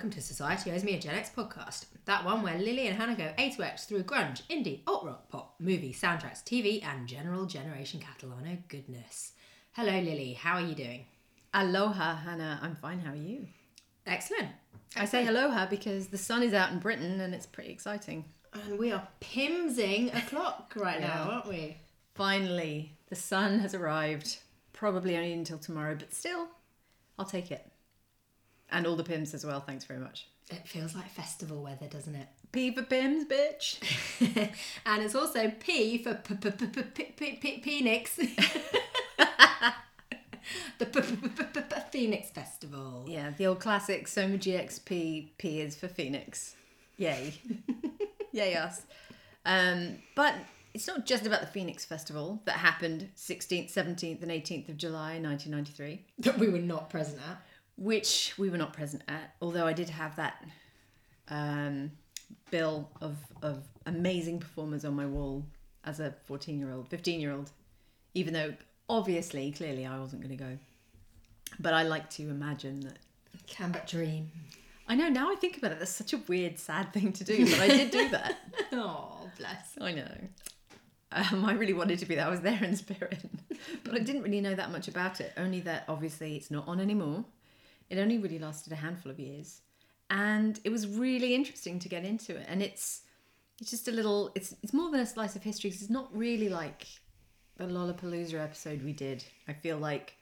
welcome to Society Owes Me a Gen X podcast. That one where Lily and Hannah go A to X through grunge, indie, alt rock, pop, movie, soundtracks, TV, and general generation catalog. Oh, goodness. Hello, Lily. How are you doing? Aloha, Hannah. I'm fine. How are you? Excellent. I say aloha because the sun is out in Britain and it's pretty exciting. And we are pimsing a clock right now, Yeah. aren't we? Finally, the sun has arrived. Probably only until tomorrow, but still, I'll take it. And all the Pimm's as well. Thanks very much. It feels like festival weather, doesn't it? P for Pimm's, bitch. and it's also P for p- p- p- p- p- p- p- Phoenix. the Phoenix Festival. Yeah, the old classic Soma GXP P is for Phoenix. Yay. Yay us. Um, but it's not just about the Phoenix Festival that happened 16th, 17th, and 18th of July 1993. That we were not present at. Which we were not present at. Although I did have that um, bill of of amazing performers on my wall as a fourteen year old, fifteen year old. Even though obviously, clearly, I wasn't going to go. But I like to imagine that. Can but dream. I know now I think about it. That's such a weird, sad thing to do, but I did do that. Oh, bless. I know. Um, I really wanted to be there. I was there in spirit, but I didn't really know that much about it. Only that obviously it's not on anymore. It only really lasted a handful of years, and it was really interesting to get into it. And it's it's just a little. It's it's more than a slice of history. 'cause it's not really like the Lollapalooza episode we did. I feel like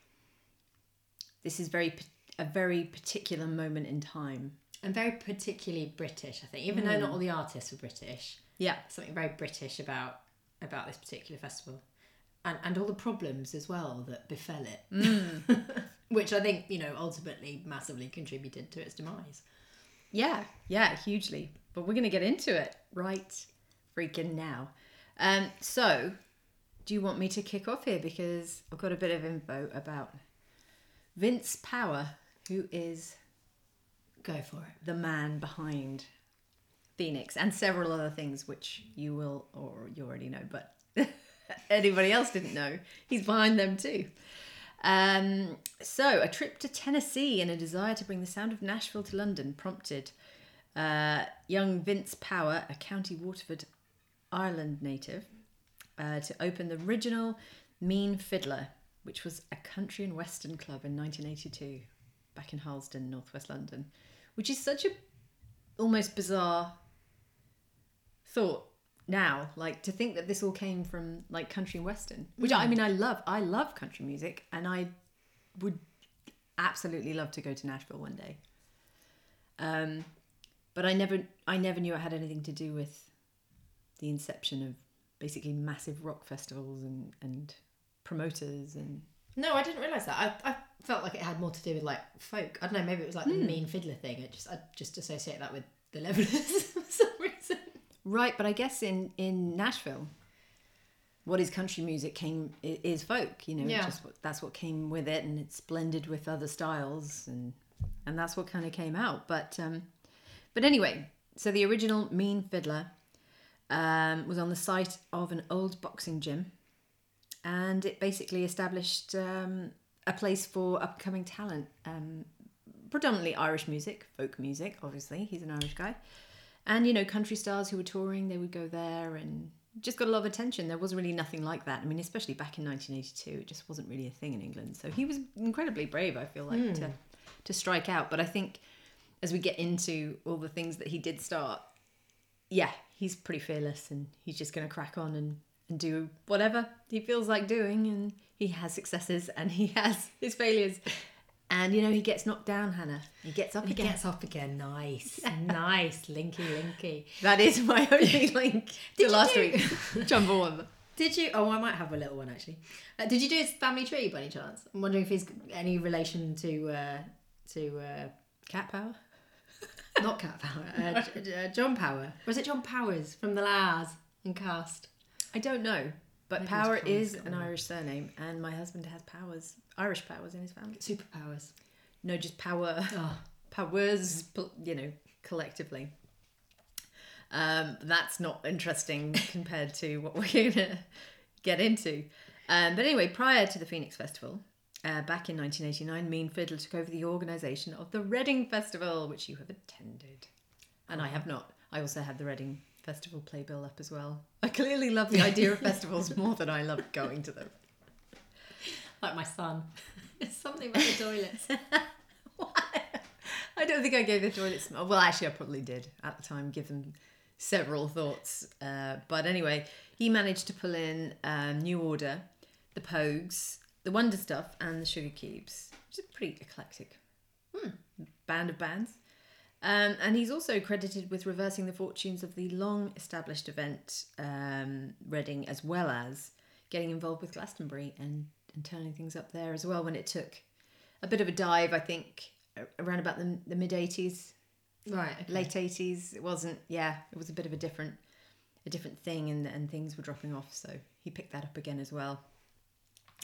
this is very a very particular moment in time. And very particularly British, I think. Even though not mm. all the artists were British, Yeah, something very British about about this particular festival. And and all the problems as well that befell it. Mm. Which I think, you know, ultimately massively contributed to its demise. Yeah, yeah, hugely. But we're going to get into it right freaking now. Um, so, do you want me to kick off here? Because I've got a bit of info about Vince Power, who is Go for it. the man behind Phoenix and several other things, which you will, or you already know, but anybody else didn't know. He's behind them too. Um, so, a trip to Tennessee and a desire to bring the sound of Nashville to London prompted uh, young Vince Power, a County Waterford, Ireland native, uh, to open the original Mean Fiddler, which was a country and western club in 1982, back in Harlesden, northwest London, which is such a almost bizarre thought now like to think that this all came from like country and western which i mean i love i love country music and i would absolutely love to go to nashville one day um but i never i never knew it had anything to do with the inception of basically massive rock festivals and and promoters and No, I didn't realise that. I, I felt like it had more to do with like folk. I don't know, maybe it was like the mean fiddler thing. I just I just associate that with the Levellers for some reason. Right, but I guess in in Nashville, what is country music came is folk. You know, Yeah. just what, that's what came with it, and it's blended with other styles, and and that's what kind of came out. But um, but anyway, so the original Mean Fiddler um, was on the site of an old boxing gym, and it basically established um, a place for upcoming talent. Um, predominantly Irish music, folk music. Obviously, he's an Irish guy and you know country stars who were touring they would go there and just got a lot of attention. There was really nothing like that. I mean especially back in 1982 it just wasn't really a thing in england. So he was incredibly brave i feel like to hmm. to strike out. But i think as we get into all the things that he did start yeah he's pretty fearless and he's just going to crack on and and do whatever he feels like doing. And he has successes and he has his failures and you know he gets knocked down hannah he gets up He again gets up again. Nice, nice, linky, linky. That is my only link to Did you last do- week. Jump on. Did you? Oh, I might have a little one actually. Uh, did you do his family tree by any chance? I'm wondering if he's any relation to uh, to uh, Cat power. not Cat Power, uh, J- uh, John Power. Or is it John Powers from the La's and Cast? I don't know, but Maybe Power is an. Irish surname, and my husband has powers, Irish powers in his family. Superpowers. No, just power, Oh, powers, you know, collectively. Um, that's not interesting compared to what we're gonna get into. Um, but anyway, prior to the Phoenix Festival, uh, back in 1989, Mean Fiddler took over the organisation of the Reading Festival, which you have attended. And I have not. I also had the Reading Festival playbill up as well. I clearly love the idea of festivals more than I love going to them. Like my son. It's something about the toilets. I don't think I gave the toilet smell. Well, actually, I probably did at the time, give them several thoughts. Uh, but anyway, he managed to pull in um, New Order, the Pogues, the Wonder Stuff, and the Sugar Cubes, which is a pretty eclectic hmm, band of bands. Um, and he's also credited with reversing the fortunes of the long established event, um, Reading, as well as getting involved with Glastonbury and, and turning things up there as well when it took a bit of a dive, I think, around about the, the mid 80s, Right. okay. late 80s. It wasn't, yeah, it was a bit of a different a different thing and, and things were dropping off. So he picked that up again as well.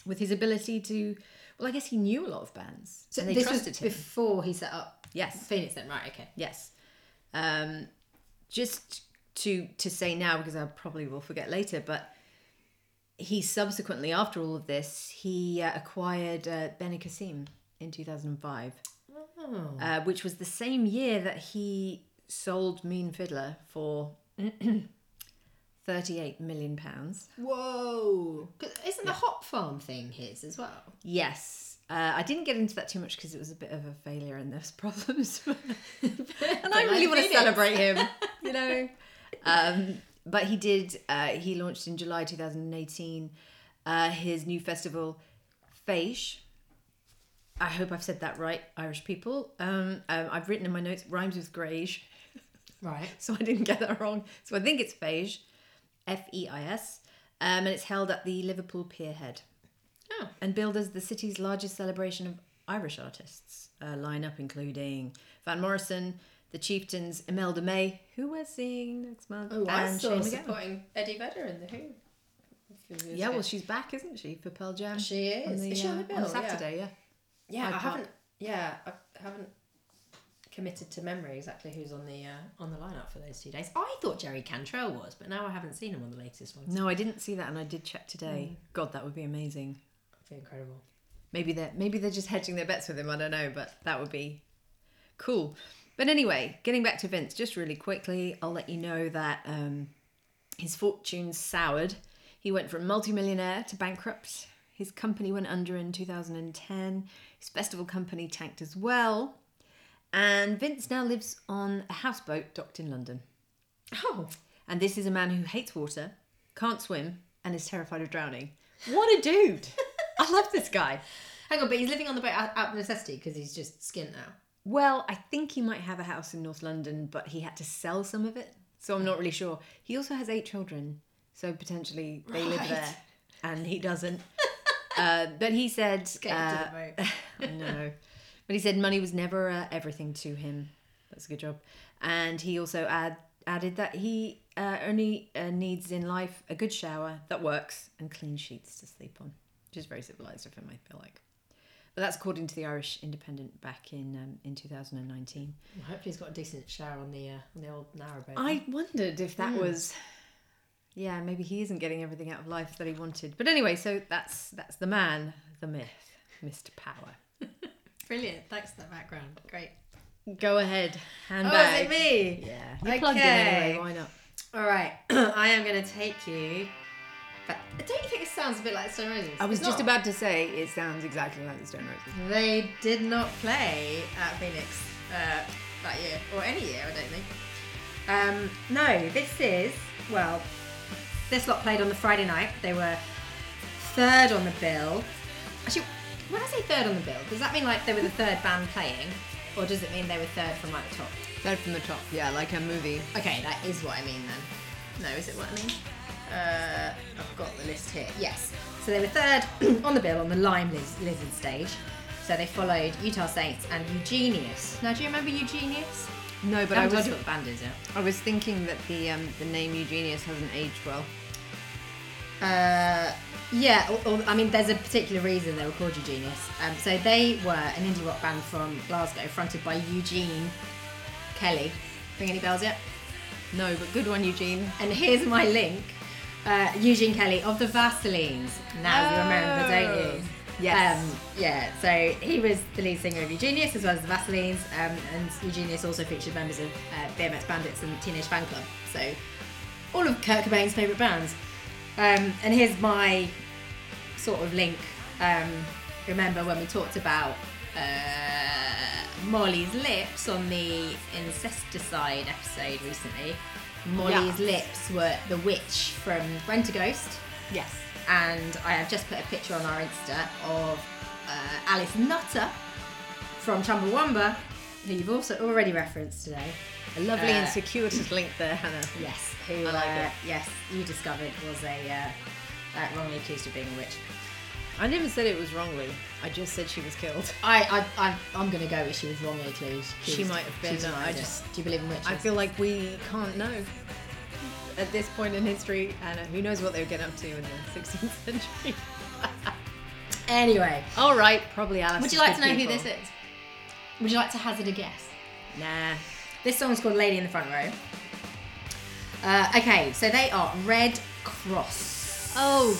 With his ability to, well, I guess he knew a lot of bands. So and they this was him. before he set up yes. Phoenix then, right, okay. Yes. Um, just to to say now because I probably will forget later, but he subsequently, after all of this, he uh, acquired uh, Benicàssim in two thousand and five, Oh. uh, which was the same year that he sold Mean Fiddler for thirty eight million pounds. Whoa. Isn't the hop farm thing his as well? Yes. Uh, I didn't get into that too much because it was a bit of a failure and there's problems. and I really want to celebrate him, you know. Um, but he did. Uh, he launched in July 2018 uh, his new festival, Feis. I hope I've said that right, Irish people. Um, um, I've written in my notes rhymes with Greige, Right. so I didn't get that wrong. So I think it's Feis, F E I S, um, and it's held at the Liverpool Pierhead Oh. and billed as the city's largest celebration of Irish artists. A lineup including Van Morrison, the Chieftains, Imelda May, who we're seeing next month, Oh, I and saw Shane MacGowan. supporting Eddie Vedder in the Who. a few years Yeah, ago. well, she's back, isn't she, for Pearl Jam? she is. on the, is she on the uh, on Yeah. Saturday? Yeah. Yeah, Hyde I Park. haven't. Yeah, I haven't committed to memory exactly who's on the uh, on the lineup for those two days. I thought Jerry Cantrell was, but now I haven't seen him on the latest ones. No, I didn't see that, and I did check today. Mm. God, that would be amazing. That'd be incredible. Maybe they're maybe they're just hedging their bets with him. I don't know, but that would be cool. But anyway, getting back to Vince, just really quickly, I'll let you know that um, his fortunes soured. He went from multimillionaire to bankrupt. His company went under in 2010. His festival company tanked as well. And Vince now lives on a houseboat docked in London. Oh, And this is a man who hates water, can't swim, and is terrified of drowning. What a dude! I love this guy. hang on, but he's living on the boat out, out of necessity because he's just skint now. Well, I think he might have a house in North London, but he had to sell some of it. So I'm not really sure. He also has eight children, so potentially they live Right. there, and he doesn't. uh, but he said, Get into uh, the boat. I know, but he said money was never uh, everything to him. That's a good job. And he also add, added that he uh, only uh, needs in life a good shower that works and clean sheets to sleep on, which is very civilized of him, I feel like. But that's according to the Irish Independent back in um, in 2019. Well, hopefully he's got a decent shower on the uh, on the old narrowboat. I wondered if that Mm. was, yeah, maybe he isn't getting everything out of life that he wanted. But anyway, so that's that's the man, the myth, Mr. Power. Brilliant. Thanks for that background. Great. Go ahead, Hand Oh, handbag. is it me? Yeah, you plugged in anyway. Okay. Why not? All right. I am going to take you. But don't you think it sounds a bit like Stone Roses? I was It's just not. about to say it sounds exactly like the Stone Roses. They did not play at Phoenix uh, that year, or any year, I don't think. Um, no, this is, well, this lot played on the Friday night. They were third on the bill. Actually, when I say third on the bill, does that mean like they were the third band playing? Or does it mean they were third from like the top? Third from the top, yeah, like a movie. Okay, that is what I mean then. No, is it what I mean? Uh, I've got the list here. Yes. So they were third on the bill on the Lime Liz- Lizard stage. So they followed Utah Saints and Eugenius. Now, do you remember Eugenius? No, but I I was what the band is. I was thinking that the um, the name Eugenius hasn't aged well. Uh, yeah, or, or, I mean, there's a particular reason they were called Eugenius. Um, so they were an indie rock band from Glasgow, fronted by Eugene Kelly. Ring any bells yet? No, but good one, Eugene. And here's my link. Uh, Eugene Kelly of the Vaselines. Now you remember, don't you? Yes. Um, yeah, so he was the lead singer of Eugenius as well as the Vaselines, um, and Eugenius also featured members of uh, BMX Bandits and Teenage Fan Club. So all of Kurt Cobain's favourite bands. Um, and here's my sort of link. Um, remember when we talked about uh, Molly's lips on the Incesticide episode recently? Molly's Yeah. lips were the witch from Rent a Ghost Yes. and I have just put a picture on our Insta of uh, Alice Nutter from Chumbawamba, who you've also already referenced today. A lovely Uh, and circuitous link there, Hannah. Yes, who I like uh, it. yes you discovered was a uh, uh, wrongly accused of being a witch. I never said it was wrongly. I just said she was killed. I I, I I'm gonna go with she was wrongly accused. She might have been, denied I just- do you believe in witches? I feel like we can't know at this point in history. And who knows what they were getting up to in the 16th century? anyway, All right, probably Alice. would you like to know who this is? Would you like to hazard a guess? Nah. This song's called Lady in the Front Row. Uh, okay, so they are Redd Kross. Oh,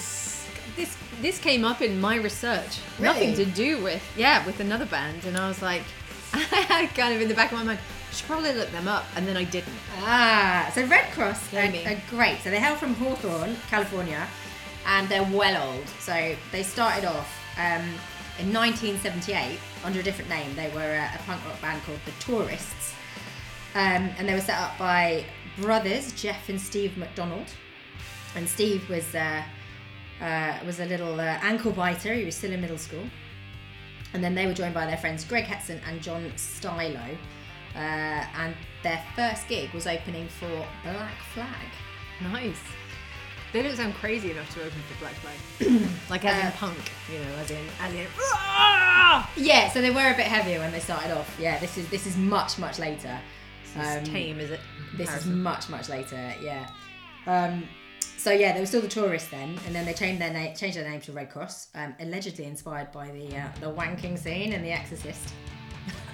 this this came up in my research. Nothing to do with yeah with another band, and I was like, kind of in the back of my mind, I should probably look them up, and then I didn't. Ah, so Redd Kross are, are great. So they hail from Hawthorne, California, and they're well old. So they started off um, in 1978 under a different name. They were a, a punk rock band called the Tourists, um, and they were set up by brothers Jeff and Steve McDonald. And Steve was uh, uh, was a little uh, ankle biter. He was still in middle school. And then they were joined by their friends Greg Hetson and John Stielow. Uh, and their first gig was opening for Black Flag. Nice. They don't sound crazy enough to open for Black Flag, like as Uh, in punk, you know, as in as in. Yeah, so they were a bit heavier when they started off. Yeah, this is this is much much later. It's Um, tame, is it? This is much much later. Yeah. Um, so yeah, they were still the tourists then, and then they changed their name changed their name to Red Cross, um, allegedly inspired by the uh, the wanking scene in The Exorcist.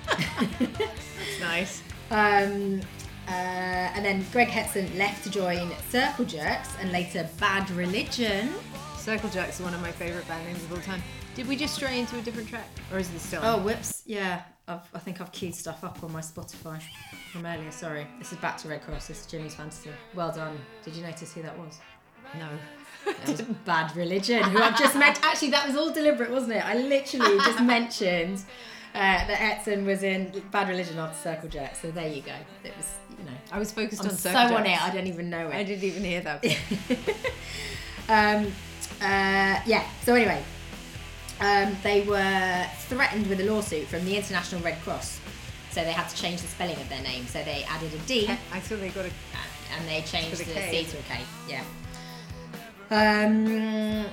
That's nice. Um, uh, and then Greg Hetson left to join Circle Jerks and later Bad Religion. Circle Jerks are one of my favourite band names of all time. Did we just stray into a different track, or is this still? Oh, whoops. Yeah, I've, I think I've queued stuff up on my Spotify from earlier. Sorry. This is back to Redd Kross. This is Jimmy's Fantasy. Well done. Did you notice who that was? no. Was Bad Religion, who I've just meant. Actually, that was all deliberate, wasn't it? I literally just mentioned uh, that Hetson was in Bad Religion after Circle Jerk. So there you go. It was, you know. I was focused I'm on so Circle on it, I don't even know it. I didn't even hear that. um, uh, yeah. So anyway, um, they were threatened with a lawsuit from the International Red Cross, so they had to change the spelling of their name. So they added a D, and, they got a. and they changed the K. C to a K. Yeah. Um,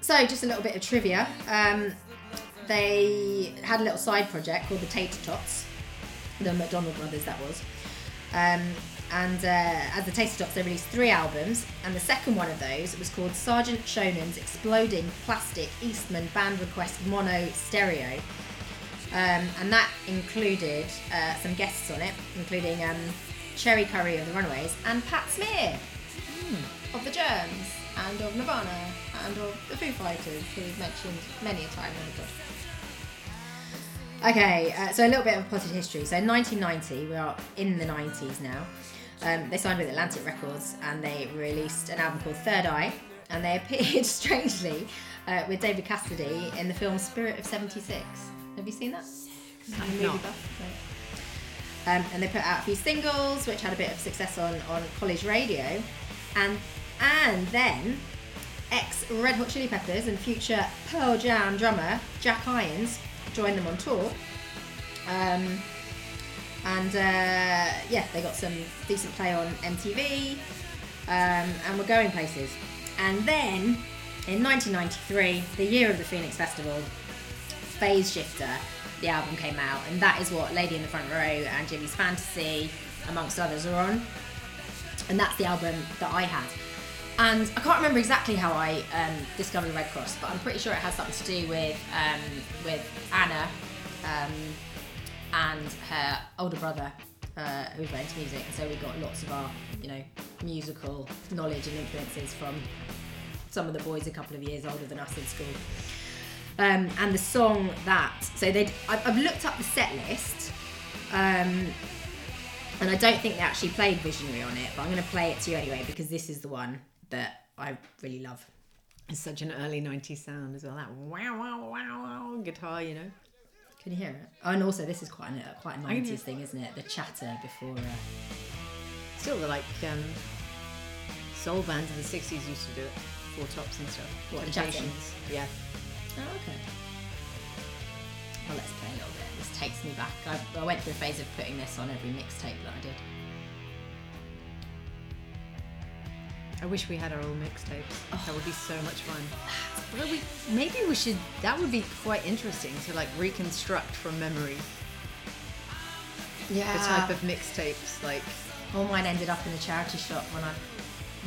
so just a little bit of trivia. Um, they had a little side project called the Tater Tots, the McDonald brothers that was. Um, and uh, as the Tater Tots, they released three albums, and the second one of those was called Sergeant Shonen's Exploding Plastic Eastman Band Request Mono Stereo. Um, and that included uh, some guests on it, including um, Cherie Currie of the Runaways and Pat Smear of the Germs and of Nirvana and of the Foo Fighters, who we've mentioned many a time on the pod. Okay, uh, so a little bit of potted history. So 1990, we are in the 90s now. Um, they signed with Atlantic Records and they released an album called Third Eye, and they appeared strangely uh, with David Cassidy in the film Spirit of 76. Have you seen that? Movie not. buff? No. Um, and they put out a few singles, which had a bit of success on, on college radio, and and then ex Red Hot Chili Peppers and future Pearl Jam drummer Jack Irons joined them on tour. Um, and uh, yeah, they got some decent play on MTV, um, and were going places. And then in 1993, the year of the Phoenix Festival, Phase Shifter, the album came out, and that is what Lady in the Front Row and Jimmy's Fantasy, amongst others, are on. And that's the album that I had. And I can't remember exactly how I um, discovered Redd Kross, but I'm pretty sure it has something to do with um, with Anna um, and her older brother, uh, who was into music, and so we got lots of our, you know, musical knowledge and influences from some of the boys a couple of years older than us in school. Um, and the song that so they I've, I've looked up the set list, um, and I don't think they actually played Visionary on it, but I'm going to play it to you anyway because this is the one that I really love. It's such an early 90s sound as well. That wow, wow, wow, wow guitar, you know. Can you hear it? Oh, and also this is quite a quite a nineties thing, isn't it? The chatter before. Uh, Still, the like um, soul bands in the 60s used to do it. Four tops and stuff. What? Temptations. Yeah. oh, okay. Well, let's play a little bit. This takes me back. I, I went through a phase of putting this on every mixtape that I did. I wish we had our own mixtapes. That would be so much fun. Well, we, maybe we should. That would be quite interesting to like reconstruct from memory Yeah. the type of mixtapes. Like All mine ended up in a charity shop when I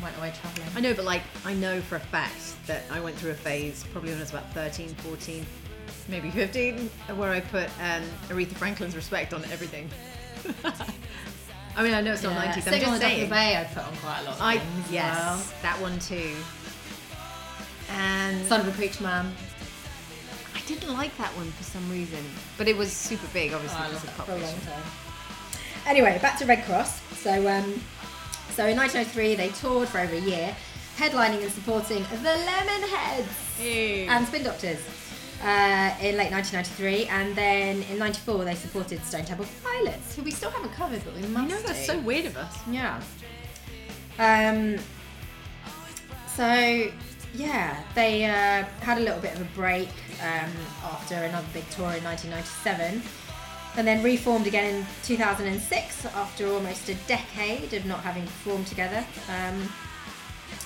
went away travelling. I know, but like I know for a fact that I went through a phase probably when I was about 13, 14, maybe 15, where I put um, Aretha Franklin's "Respect" on everything. I mean, I know it's not Yeah, 90s. I'm just Dock the saying. Bay, I put on quite a lot. Of I things yes, well. that one too. And Son of a Preacher Man. I didn't like that one for some reason, but it was super big, obviously, Oh, I because of that for a long time. Anyway, back to Redd Kross. So, um, so in 1903, they toured for over a year, headlining and supporting the Lemonheads and Spin Doctors uh, in late 1993, and then in '94 they supported Stone Temple Pilots, who we still haven't covered, but we must. I know that's do. so weird of us. Yeah. Um. So yeah, they uh, had a little bit of a break um, after another big tour in 1997, and then reformed again in 2006 after almost a decade of not having performed together. Um,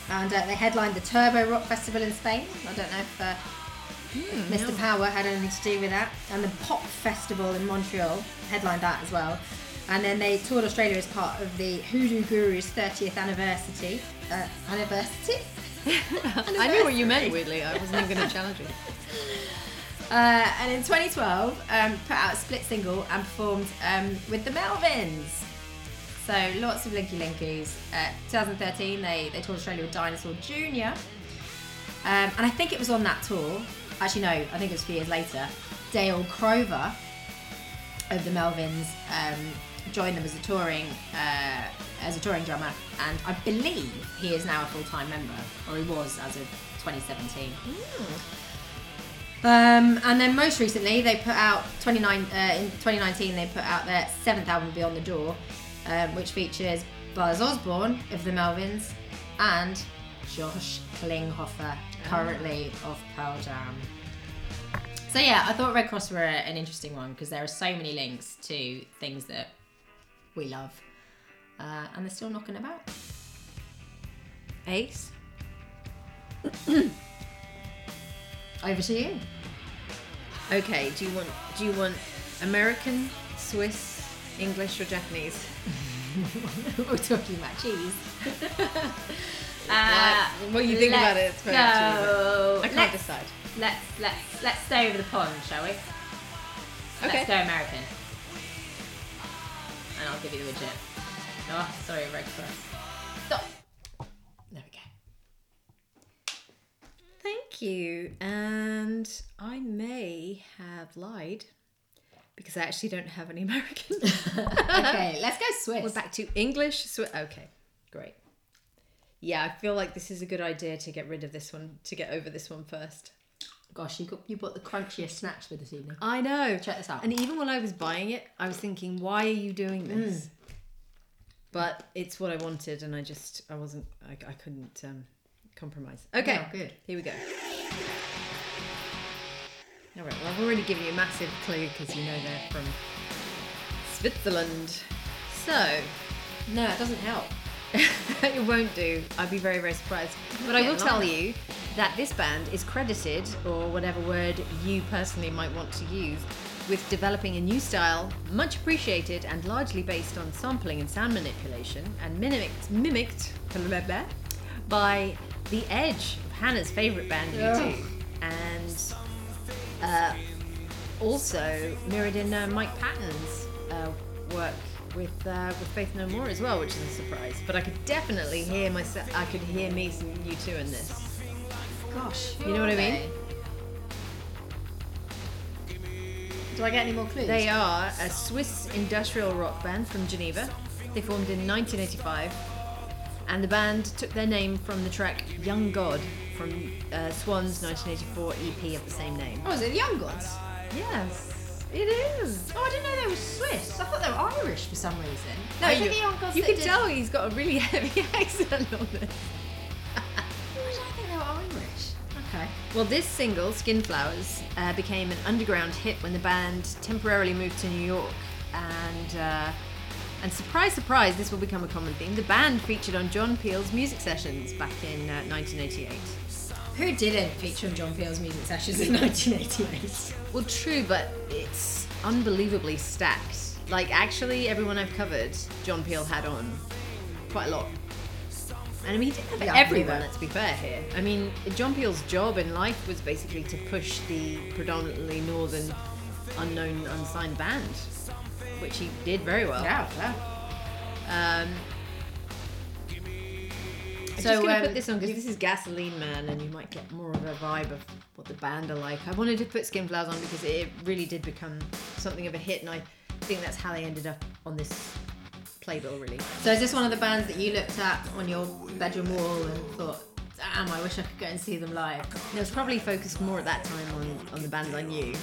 and uh, they headlined the Turbo Rock Festival in Spain. I don't know if. Uh, Mr. Power had anything to do with that, and the Pop Festival in Montreal headlined that as well. And then they toured Australia as part of the Hoodoo Guru's 30th anniversary. Uh, anniversary? I knew what you meant, weirdly. I wasn't even going to challenge you. Uh, and in 2012, um, put out a split single and performed um, with the Melvins. So lots of linky linkies. Uh, 2013, they, they toured Australia with Dinosaur Jr. Um, and I think it was on that tour. Actually, no, I think it was a few years later. Dale Crover of the Melvins um, joined them as a touring uh, as a touring drummer, and I believe he is now a full time member, or he was as of 2017. Um, and then most recently, they put out 29 uh, in 2019. They put out their seventh album, Beyond the Door, um, which features Buzz Osborne of the Melvins and Josh Klinghoffer, currently of Pearl Jam. So yeah, I thought Redd Kross were an interesting one because there are so many links to things that we love, uh, and they're still knocking about. Ace? Over to you. Okay, do you want do you want American, Swiss, English, or Japanese? We're talking about cheese. Like, what do you think about it? It's very up to you, go. I can't let's, decide. let's let's let's stay over the pond, shall we? Okay. Let's go American. And I'll give you the legit. Oh, sorry, Redd Kross. Stop. There we go. Thank you. And I may have lied because I actually don't have any American. Okay, let's go Swiss. We're back to English. Swi- okay, great. Yeah, I feel like this is a good idea to get rid of this one, to get over this one first. Gosh, you got you bought the crunchiest snacks for this evening. I know. Check this out. And even when I was buying it, I was thinking, why are you doing this? But it's what I wanted, and I just, I wasn't, I, I couldn't um, compromise. Okay, Oh, good. Here we go. All right. Well, I've already given you a massive clue because you know they're from Switzerland. So No, it doesn't help. it won't do. I'd be very, very surprised. But I will tell you that this band is credited, or whatever word you personally might want to use, with developing a new style, much appreciated and largely based on sampling and sound manipulation, and mimicked, mimicked by The Edge, Hannah's favourite band, U2. And uh, also mirrored in uh, Mike Patton's uh, work with uh, with Faith No More as well, which is a surprise. But I could definitely hear myself. I could hear me and you two in this. Gosh, You know what I mean? Do I get any more clues? They are a Swiss industrial rock band from Geneva. They formed in 1985, and the band took their name from the track Young God from uh, Swan's 1984 EP of the same name. Oh, is it Young Gods? Yes, it is. Oh, I didn't know they were Swiss. I thought they were Irish for some reason. No, you- the Gods You that can did- tell he's got a really heavy accent on this. I don't think they were Irish. Okay. Well, this single, Skin Flowers, uh, became an underground hit when the band temporarily moved to New York. And, uh, and surprise, surprise, this will become a common theme. The band featured on John Peel's music sessions back in uh, 1988. Who didn't feature on John Peel's music sessions in 1988? Well, true, but it's unbelievably stacked. Like, actually, everyone I've covered, John Peel had on quite a lot. And I mean, he didn't have Yeah, everyone, let's be fair here. I mean, John Peel's job in life was basically to push the predominantly northern, unknown, unsigned band, which he did very well. Yeah, yeah. Um, I'm So, just going to um, put this on because this is Gasoline Man, and you might get more of a vibe of what the band are like. I wanted to put Skin Flowers on because it really did become something of a hit, and I think that's how they ended up on this playbill, really. So is this one of the bands that you looked at on your bedroom wall and thought, damn, I wish I could go and see them live? It was probably focused more at that time on, on the bands I knew.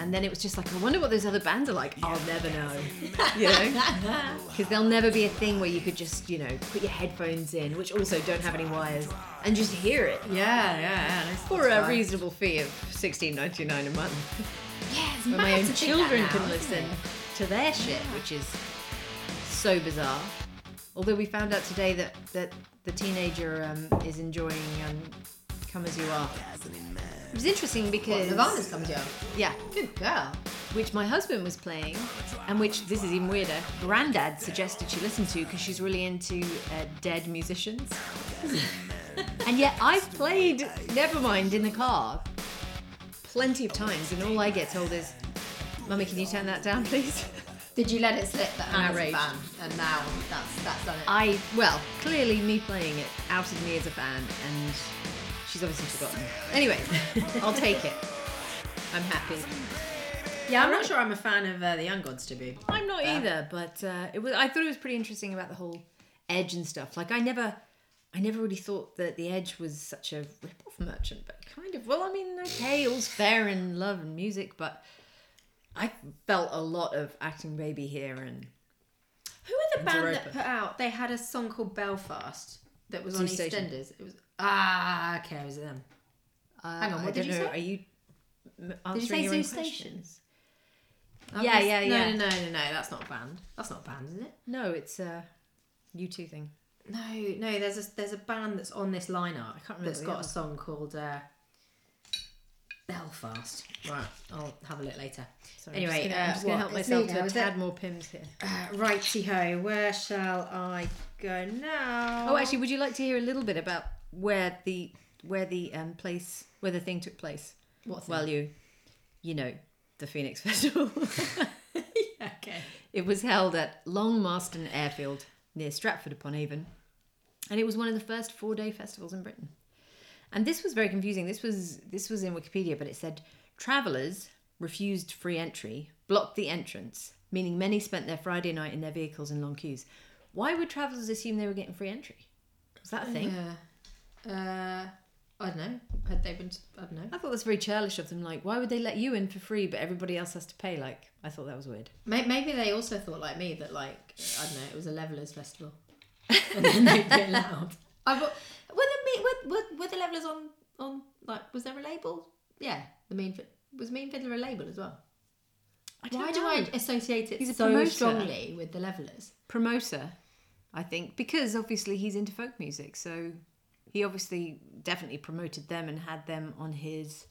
And then it was just like, I wonder what those other bands are like. I'll never know. You know? Because there'll never be a thing where you could just, you know, put your headphones in, which also don't have any wires, and just hear it. Yeah, yeah, yeah. that's- For that's a reasonable fee of sixteen ninety nine a month. Yeah, it's Where my own to think children that can now, isn't listen it? to their shit, which is so bizarre. Although we found out today that, that the teenager um, is enjoying um, Come As You Are. It was interesting What, because. Nirvana's come to you. Yeah, Good girl. which my husband was playing, and which this is even weirder. Grandad suggested she listen to because she's really into uh, dead musicians. and yet I've played Nevermind in the car plenty of times, and all I get told is, "Mummy, can you turn that down, please?" Did you let it slip that Hannah's a Outraged. fan? And now that's that's done it. I well, clearly me playing it outed me as a fan, and she's obviously forgotten. Anyway, I'll take it. I'm happy. yeah, I'm not sure I'm a fan of uh, the Young Gods to be. I'm not Yeah. either, but uh, it was. I thought it was pretty interesting about the whole Edge and stuff. Like I never, I never really thought that the Edge was such a rip-off merchant, but kind of. Well, I mean, okay, all's fair in love and music, but I felt a lot of acting baby here, and Who are the band Europa. that put out? They had a song called Belfast that was on Station. EastEnders. It was ah, okay, is it was them. uh, Hang on, what I did you know. say? Are you m- Did you say your Zoo own questions? That Yeah, was- yeah, no, yeah. No, no, no, no, that's not a band. That's not a band, is it? No, it's a U two thing. No, no. There's a there's a band that's on this lineup. I can't remember That's got a song called uh, Belfast. Right, I'll have a look later. Sorry, Anyway, I'm just gonna, uh, I'm just gonna help myself me to now, a tad it? more Pimm's here. Uh, righty ho, where shall I go now? Oh, actually, would you like to hear a little bit about where the where the um, place where the thing took place? what? thing? Well, you you know the Phoenix Festival. okay. it was held at Long Marston Airfield near Stratford upon Avon, and it was one of the first four day festivals in Britain. And this was very confusing. This was this was in Wikipedia, but it said travellers refused free entry, blocked the entrance, meaning many spent their Friday night in their vehicles in long queues. Why would travellers assume they were getting free entry? Was that a thing? Yeah. Uh, I don't know. Had they been? I don't know. I thought that's very churlish of them. Like, why would they let you in for free, but everybody else has to pay? Like, I thought that was weird. May- Maybe they also thought like me that like I don't know it was a Levellers festival, and then they'd be allowed. I thought were the were, were, were the Levellers on on like was there a label? Yeah, the mean Fi- was Mean Fiddler a label as well. I Why do I associate it He's a so promoter. strongly with the Levellers? promoter? I think because obviously he's into folk music, so he obviously definitely promoted them and had them on his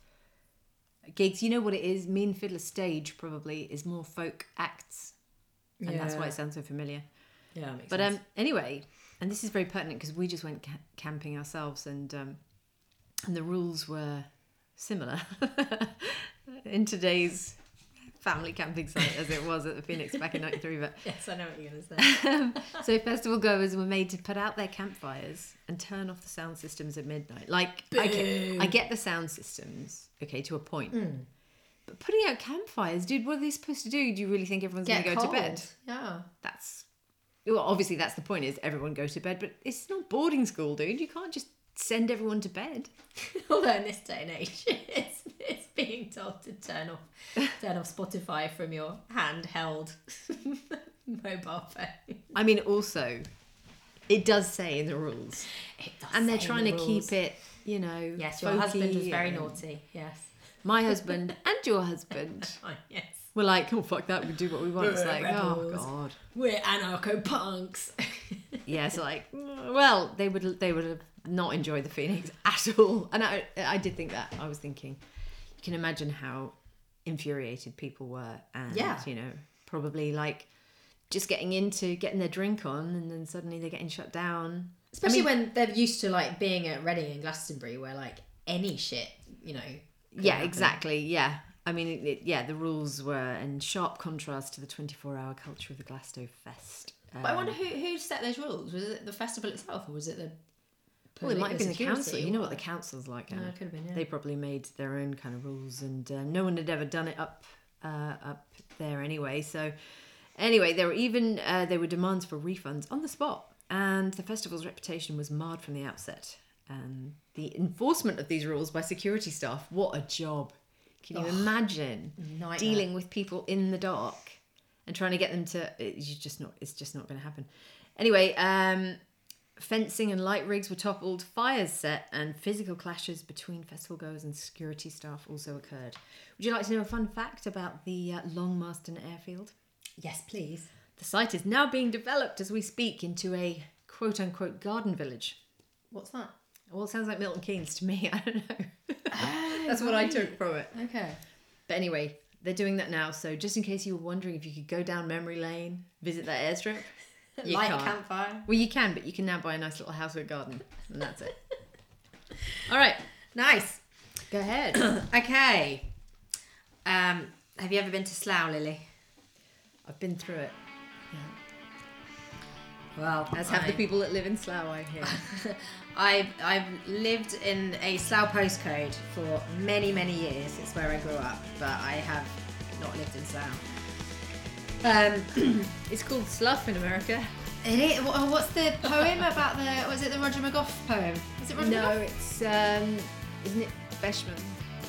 gigs. You know what it is? Mean Fiddler stage probably is more folk acts, and that's why it sounds so familiar. Yeah, makes But um, anyway, and this is very pertinent because we just went ca- camping ourselves, and um, and the rules were similar in today's family camping site as it was at the Phoenix back in '93. But yes, I know what you're gonna say. Um, so festival goers were made to put out their campfires and turn off the sound systems at midnight. Like I get, I get the sound systems, okay, to a point. Hmm. But putting out campfires, dude, what are they supposed to do? Do you really think everyone's going to go to bed? Yeah. That's well, obviously that's the point is everyone go to bed, but it's not boarding school, dude. You can't just send everyone to bed. Although in this day and age, it's, it's being told to turn off turn off Spotify from your handheld mobile phone. I mean, also, it does say in the rules, It does and they're trying the to rules. keep it, you know. Yes, your husband was very naughty. Yes. My husband and your husband Oh, yes. were like, "Oh fuck that, we do what we want." It's like, oh god. We're anarcho punks. Yeah, it's like, mm, well, they would they would have not enjoy the Phoenix at all, and I I did think that. I was thinking, you can imagine how infuriated people were, and Yeah. you know, probably like just getting into getting their drink on, and then suddenly they're getting shut down. Especially when they're used to like being at Reading and Glastonbury, where like any shit, you know. Yeah, happen. exactly. Yeah. I mean, it, yeah, the rules were in sharp contrast to the 24 hour culture of the Glasgow Fest. But I Um, wonder who who set those rules. Was it the festival itself, or was it the? Well, it might have been the council. You know what the council's like. No, it could have been. Yeah. They probably made their own kind of rules, and uh, no one had ever done it up uh, up there anyway. So, anyway, there were even uh, there were demands for refunds on the spot, and the festival's reputation was marred from the outset. And the enforcement of these rules by security staff, what a job! Can you imagine Nightmare. dealing with people in the dark and trying to get them to? It's just not. It's just not going to happen. Anyway, um, fencing and light rigs were toppled, fires set, and physical clashes between festival goers and security staff also occurred. Would you like to know a fun fact about the uh, Long Marston airfield? Yes, please. The site is now being developed as we speak into a quote unquote garden village. What's that? Well, it sounds like Milton Keynes to me. I don't know. That's what I took from it. Okay. But anyway, they're doing that now. So just in case you were wondering if you could go down memory lane, visit that airstrip, you Light can't. campfire. Well, you can, but you can now buy a nice little house with garden, and that's it. All right, Nice. go ahead. Okay. Um, have you ever been to Slough, Lily? I've been through it. Well, As have I- the people that live in Slough, I hear. I've I've lived in a Slough postcode for many many years. It's where I grew up, but I have not lived in Slough. Um, it's called Slough in America. it is, what's the poem about the? Was it the Roger McGough poem? Is it Roger No, McGough? it's um, isn't it Betjeman?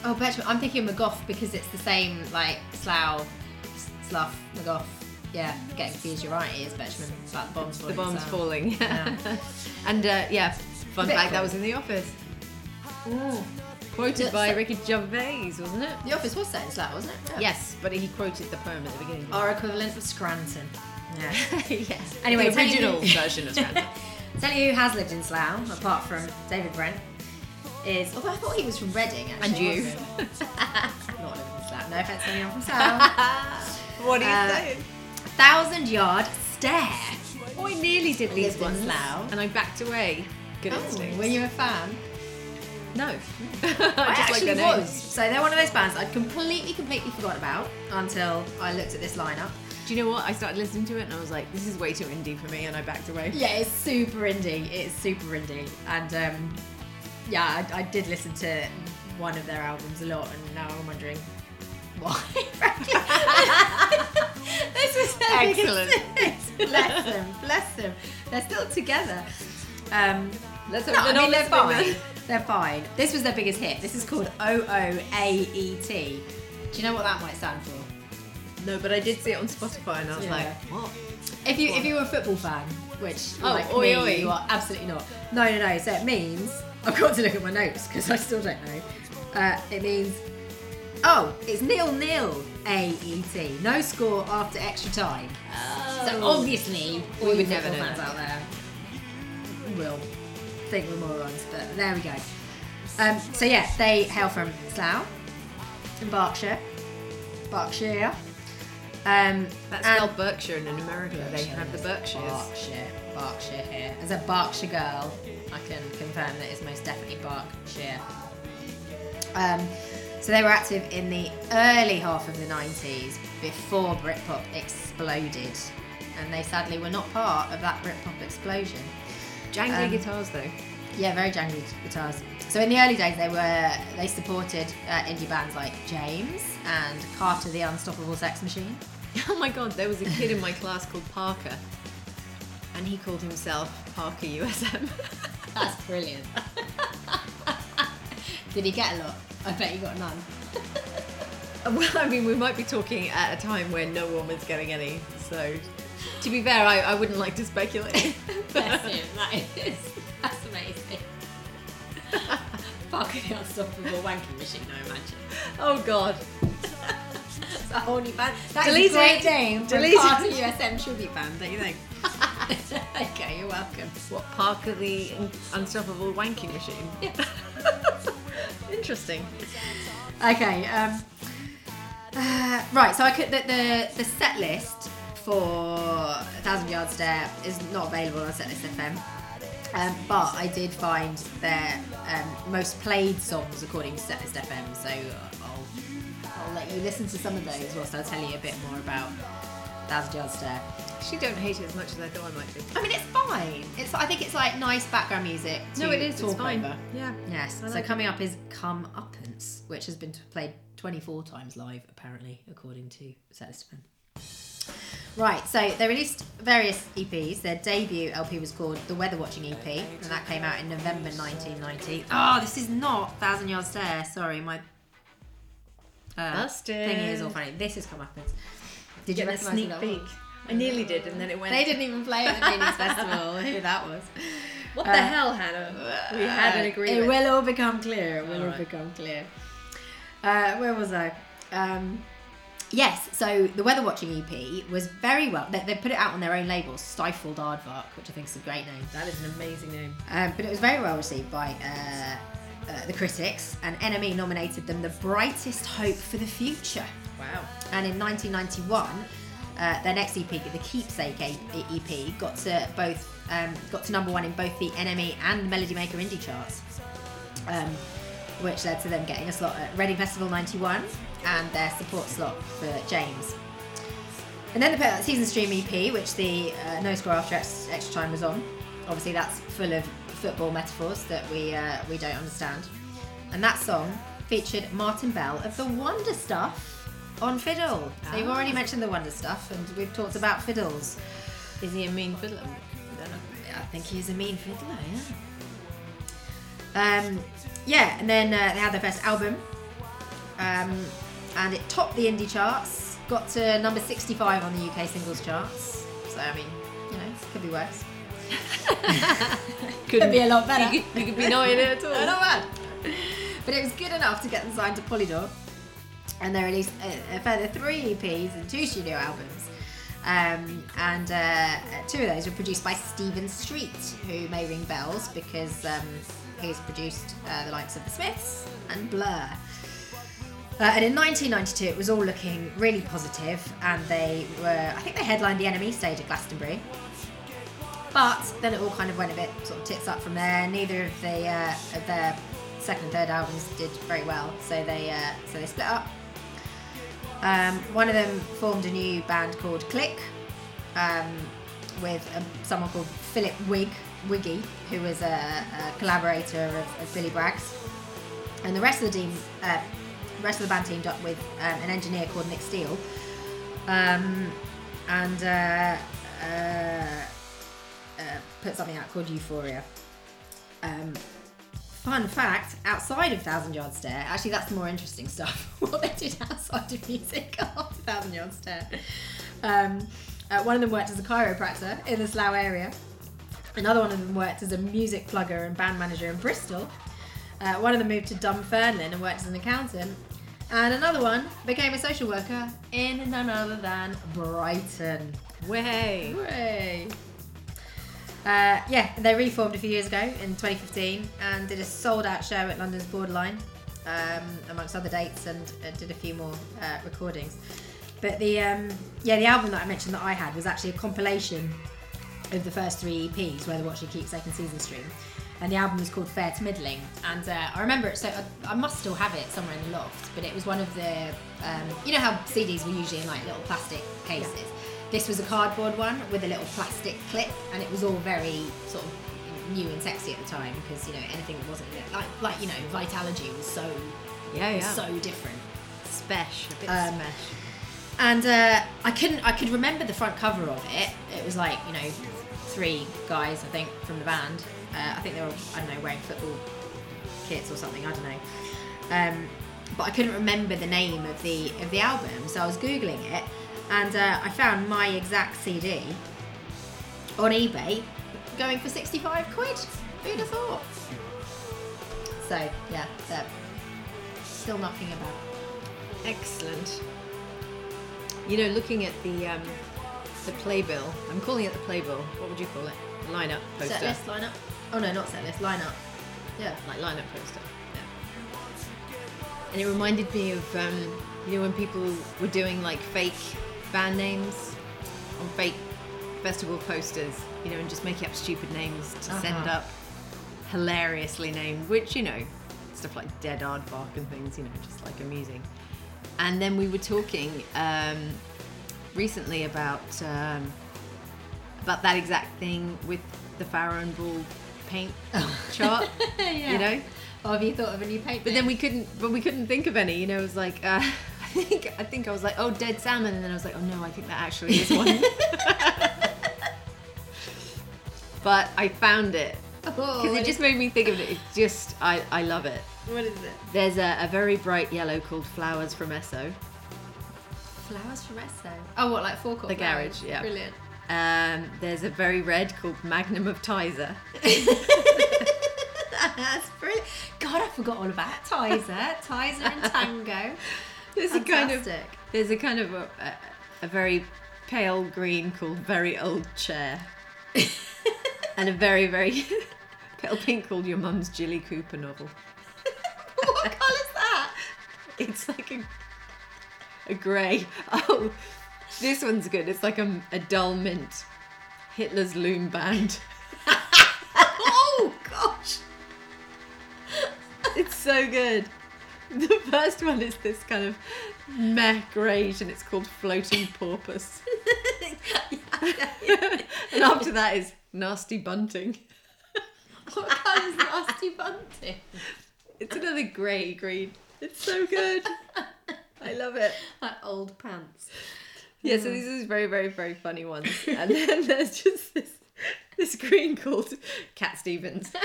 Oh, Betjeman. I'm thinking of McGough because it's the same like Slough, Slough, McGough. Yeah, getting confused. You're right. It is Betjeman. It's about the bombs The falling. bomb's Slough. falling. Yeah. and uh, yeah, fun fact, that was in The Office. Ooh. Quoted by Ricky Gervais, wasn't it? The Office was set in Slough, wasn't it? Yeah. Yes, but he quoted the poem at the beginning. Our equivalent of Scranton. Yeah. yes. Anyway, the tell you- original version of Scranton. Tell you who has lived in Slough, apart from David Brent, is although I thought he was from Reading actually. And you. wasn't. Living in Slough. No offense to anyone from Slough. what are you Uh, saying? Thousand yard stare. Oh, I nearly did these Lived in ones, Slough. and I backed away. Good Oh, instincts. were you a fan? No. I Just like actually names. was. So they're one of those bands I'd completely, completely forgot about until I looked at this lineup. Do you know what? I started listening to it and I was like, this is way too indie for me, and I backed away. Yeah, it's super indie. It's super indie, and um, yeah, I, I did listen to one of their albums a lot, and now I'm wondering why. this was their Excellent. bless them, bless them. They're still together. Um, Let's no, I mean, not they're fine. They're fine. This was their biggest hit. This is called O O A E T. Do you know what that might stand for? No, but I did see it on Spotify and I was Yeah. like, what? If you if you were a football fan, which Oh, like oi, me, oi. you are absolutely not. No, no, no. So it means I've got to look at my notes because I still don't know. Uh, it means oh, it's nil nil. A E T. No score after extra time. So obviously, all We would never know fans that. out there will think we're morons, but there we go. Um, so yeah, they hail from Slough in Berkshire. Berkshire. Um, That's and- spelled Berkshire, and in America they have the Berkshires. Berkshire, Berkshire here. As a Berkshire girl, I can confirm that it's most definitely Berkshire. Um, so they were active in the early half of the 90s before Britpop exploded. And they sadly were not part of that Britpop explosion. Jangly Um, guitars though. Yeah, very jangly guitars. So in the early days, they were they supported uh, indie bands like James and Carter the Unstoppable Sex Machine. Oh my god, there was a kid in my class called Parker, and he called himself Parker USM. That's brilliant. Did he get a lot? I bet he got none. well, I mean, we might be talking at a time when no one was getting any, so to be fair, I, I wouldn't like to speculate. Bless him. That is. That's amazing. Parker the Unstoppable Wanking Machine, I imagine. oh god. It's a whole new band. That's Delete a great it. name for Delete Carter it. USM tribute band, don't you think? okay, you're welcome. What, Parker the un- Unstoppable Wanking Machine? Yeah. Interesting. Okay. Um, uh, right. So I could the, the the set list for Thousand Yard Stare is not available on Setlist FM. Um, but I did find their um, most played songs according to Setlist FM. So I'll I'll let you listen to some of those whilst I'll tell you a bit more about Thousand Yard Stare. She don't hate it as much as I thought I might do. I mean, it's fine. It's I think it's like nice background music. To No, it is. It's fine. over. Yeah. Yes. So coming up is Come Uppance, which has been played 24 times live, apparently, according to Setlist FM. Right, so they released various EPs. Their debut LP was called The Weather Watching EP, and that came out in November 1990. Oh, this is not Thousand Yard Stare. Sorry, my uh, Busted. thingy is all funny. This is Come up. Did you Get a recognise sneak that peek. I nearly did, and then it went. They didn't even play at the Venus Festival. Who that was? What the Uh, hell, Hannah? We had an Uh, agreement. It will all become clear. It will all, All right. become clear. Uh, where was I? Um, yes, so the Weather Watching EP was very well. They, they put it out on their own label, Stifled Aardvark, which I think is a great name. That is an amazing name. Um, but it was very well received by uh, uh, the critics, and NME nominated them the brightest hope for the future. Wow. And in 1991, uh, their next EP, the Keepsake EP, got to both um, got to number one in both the NME and the Melody Maker indie charts, um, which led to them getting a slot at Reading Festival '91 and their support slot for James. And then they put out Season Stream EP, which the uh, No Score After Extra, Time was on. Obviously, that's full of football metaphors that we uh, we don't understand. And that song featured Martin Bell of the Wonder Stuff on fiddle. So you've already Ah. mentioned the Wonder Stuff, and we've talked about fiddles. Is he a mean fiddler? I don't know. I think he's a mean fiddler, yeah. Um, yeah, and then uh, they had their first album, um, and it topped the indie charts, got to number 65 on the UK singles charts. So, I mean, you know, it could be worse. could be a lot better. You could, you could be knowing it at all. No, not bad. But it was good enough to get them signed to Polydor. And they released a, a further three EPs and two studio albums. Um, and uh, two of those were produced by Stephen Street, who may ring bells because um, he's produced uh, the likes of The Smiths and Blur. Uh, and in 1992, it was all looking really positive, and they were, I think they headlined the NME stage at Glastonbury. But then it all kind of went a bit sort of tits up from there. Neither of the uh, of their second and third albums did very well, so they uh, so they split up. Um, one of them formed a new band called Click, um, with um, someone called Philip Wig Wiggy, who was a, a collaborator of, of Billy Bragg's, and the rest of the team, uh, rest of the band teamed up with um, an engineer called Nick Steele, um, and. Uh, uh, uh, put something out called Euphoria. Um, fun fact: outside of Thousand Yard Stare, actually, that's the more interesting stuff. what they did outside of music after Thousand Yard Stare. Um, uh, one of them worked as a chiropractor in the Slough area. Another one of them worked as a music plugger and band manager in Bristol. Uh, one of them moved to Dunfermline and worked as an accountant. And another one became a social worker in none other than Brighton. Way. Way. Uh, yeah, they reformed a few years ago in 2015 and did a sold out show at London's Borderline, um, amongst other dates, and uh, did a few more uh, recordings. But the um, yeah, the album that I mentioned that I had was actually a compilation of the first three EPs, where the Watch You Keep second season stream. And the album was called Fair to Middling. And uh, I remember it, so I, I must still have it somewhere in the loft, but it was one of the, um, you know how CDs were usually in like little plastic cases? This was a cardboard one with a little plastic clip, and it was all very sort of new and sexy at the time because you know anything that wasn't like like you know Vitalogy was so Yeah, yeah. so different. Spesh, a bit Um, spesh. And uh, I couldn't I could remember the front cover of it. It was like you know three guys I think from the band. Uh, I think they were I don't know wearing football kits or something. I don't know. Um, but I couldn't remember the name of the of the album, so I was googling it, and uh, I found my exact CD on eBay, going for sixty five quid. Who'd have thought? So yeah, still knocking about. Excellent. You know, looking at the um, the playbill, I'm calling it the playbill. What would you call it? Lineup poster. Set list lineup. Oh no, not set list lineup. Yeah. like lineup poster. Yeah. And it reminded me of um, you know when people were doing like fake band names on fake festival posters, you know, and just making up stupid names to send Uh-huh. up hilariously named, which you know, stuff like Dead Aardvark and things, you know, just like amusing. And then we were talking um, recently about um, about that exact thing with the Farrow and Ball paint chart, yeah. you know. Or have you thought of a new paint? But then we couldn't, but we couldn't think of any. You know, it was like uh, I think I think I was like, oh, dead salmon, and then I was like, oh no, I think that actually is one. but I found it oh, because it just made me think of it. It's just I I love it. what is it? There's a, a very bright yellow called Flowers from Esso. Flowers from Esso. Oh, what like forecourt? The flowers? garage, yeah. Brilliant. Um, there's a very red called Magnum of Tizer. That's brilliant. God, I forgot all about Tizer, Tizer and Tango. There's a kind of Fantastic. there's a kind of a, a, a very pale green called Very Old Chair. and a very, very pale pink called Your Mum's Jilly Cooper novel. what colour's that? It's like a, a grey. Oh, this one's good. It's like a, a dull mint. Hitler's Loom Band. oh gosh. It's so good. The first one is this kind of meh greyish and it's called Floating Porpoise. and after that is Nasty Bunting. what colour's Nasty Bunting? It's another grey green. It's so good. I love it. Like old pants. Yeah, so these are very, very, very funny ones. And then there's just this this green called Cat Stevens.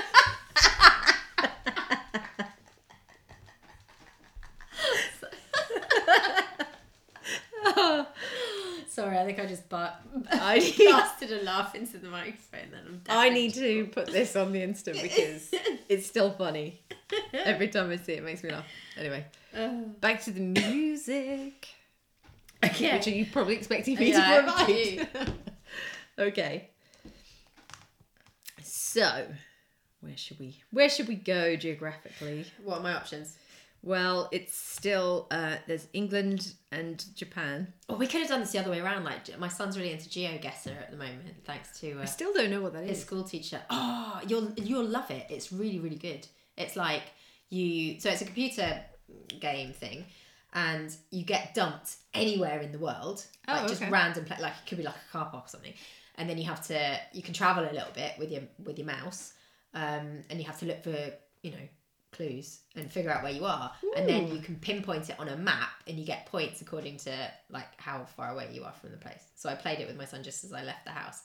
Sorry, I think I just but I- casted a laugh into the microphone. Then I'm done. I need to put this on the Insta because it's still funny. Every time I see it, it makes me laugh. Anyway, Oh. back to the music. Okay. Which are you probably expecting me Yeah, to provide? okay. So, where should we where should we go geographically? What are my options? Well, it's still uh, there's England and Japan. Well, we could have done this the other way around. Like, my son's really into GeoGuessr at the moment, thanks to I uh, still don't know what that his is. school teacher. Oh, you'll you'll love it. It's really really good. It's like you. So it's a computer game thing, and you get dumped anywhere in the world, Oh, like just okay. random. Pla- like it could be like a car park or something, and then you have to you can travel a little bit with your with your mouse, um, and you have to look for you know clues and figure out where you are and then you can pinpoint it on a map and you get points according to like how far away you are from the place so i played it with my son just as i left the house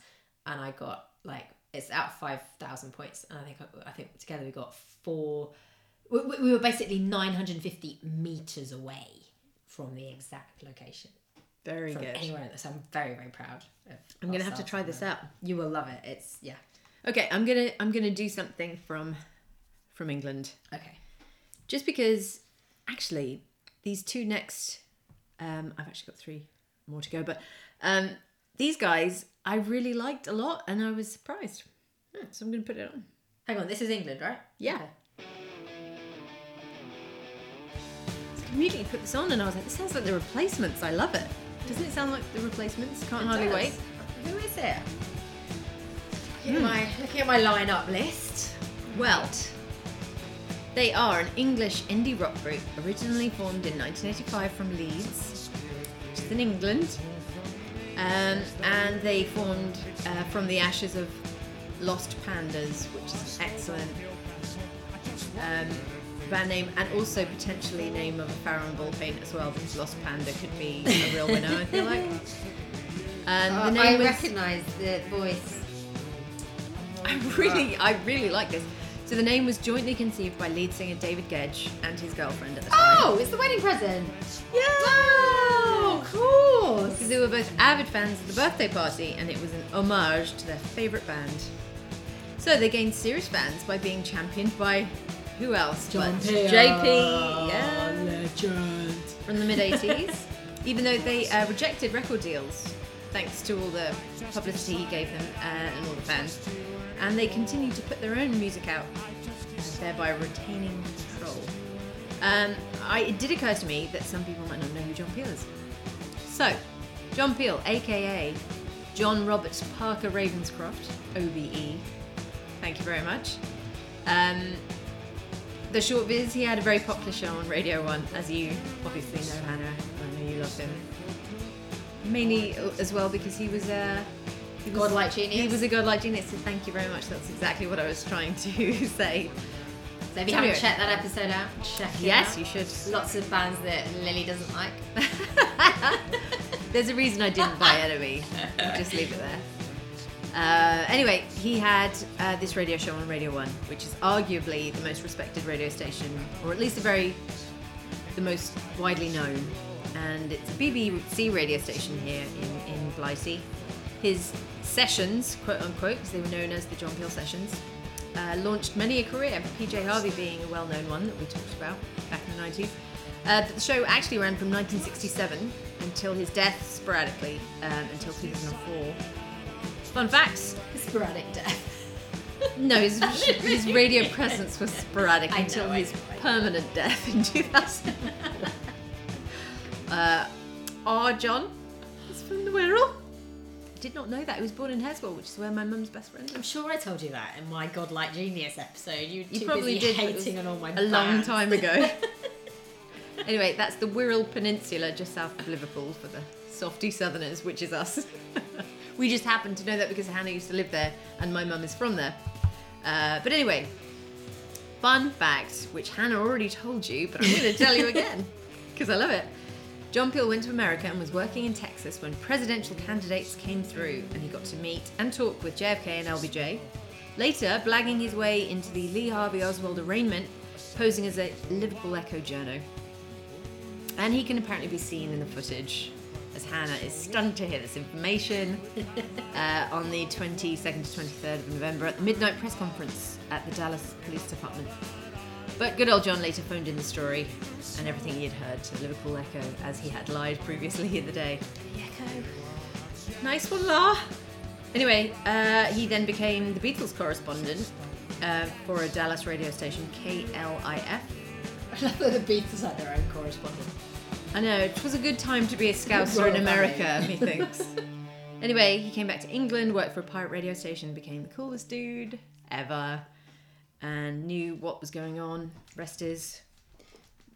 and i got like it's out of 5000 points and i think i think together we got four we, we we were basically 950 meters away from the exact location Very good. anywhere so i'm very very proud of I'm gonna have to try this out. you will love it it's yeah Okay, I'm gonna I'm gonna do something from from England. okay just because actually these two next um i've actually got three more to go but um these guys i really liked a lot and i was surprised Hmm, so i'm gonna put it on hang on this is england right Yeah. Okay. Immediately put this on and i was like this sounds like the replacements i love it doesn't it sound like the replacements can't It hardly does. wait Who is it? Looking, Hmm. at my, looking at my lineup list. well they are an english indie rock group originally formed in 1985 from leeds which is in england um, and they formed uh, from the ashes of Lost Pandas, which is excellent um, band name, and also potentially name of a Farrow and Ball paint as well, because Lost Panda could be a real winner, I feel like. And Uh, the name I was, recognise the voice. I really, I really like this. So the name was jointly conceived by lead singer David Gedge and his girlfriend at the time. Oh, it's the wedding present. yeah! Oh, of course. Because they were both avid fans of the birthday party, and it was an homage to their favourite band. So they gained serious fans by being championed by who else? John but. JP, yeah, Legend. from the mid 80s. even though they uh, rejected record deals, thanks to all the publicity he gave them uh, and all the fans. And they continued to put their own music out, thereby retaining control. Um, I, it did occur to me that some people might not know who John Peel is. So, John Peel, aka John Roberts Parker Ravenscroft, OBE. Thank you very much. Um, the short biz, he had a very popular show on Radio 1, as you obviously know, Hannah. I know you love him. Mainly as well because he was a. He was, Godlike genius. He was a godlike genius, so thank you very much. That's exactly what I was trying to say. So if you haven't checked that episode out, check it Yes, out. Yes, you should. Lots of bands that Lily doesn't like. There's a reason I didn't buy NME. I'll just leave it there. Uh, anyway, he had uh, this radio show on Radio 1, which is arguably the most respected radio station, or at least the very, the most widely known. And it's a BBC radio station here in, in Blighty. His sessions, quote unquote, because they were known as the John Peel Sessions, uh, launched many a career, PJ Harvey being a well known one that we talked about back in the 90s. Uh, the show actually ran from 1967 until his death sporadically um, until 2004. Fun facts Sporadic death. no, his, his radio presence was sporadic I until I his know, permanent death in 2000. uh, R. John is from the Wirral. I did not know that. He was born in Heswall, which is where my mum's best friend I'm sure I told you that in my Godlike Genius episode. You, You probably did. but it was hating on all my a long time ago. anyway, that's the Wirral Peninsula just south of Liverpool for the softy southerners, which is us. We just happen to know that because Hannah used to live there and my mum is from there. Uh, but anyway, fun fact, which Hannah already told you, but I'm going to tell you again because I love it. John Peel went to America and was working in Texas when presidential candidates came through, and he got to meet and talk with JFK and LBJ. Later, blagging his way into the Lee Harvey Oswald arraignment, posing as a Liverpool Echo journo. And he can apparently be seen in the footage as Hannah is stunned to hear this information uh, on the 22nd to 23rd of November at the midnight press conference at the Dallas Police Department. But good old John later phoned in the story and everything he had heard to Liverpool Echo as he had lied previously in the day. The Echo. Nice one, La. Anyway, uh, he then became the Beatles correspondent uh, for a Dallas radio station, KLIF. I love that the Beatles had their own correspondent. I know, it was a good time to be a scouser in America, methinks. anyway, he came back to England, worked for a pirate radio station, became the coolest dude ever, and knew what was going on. Rest is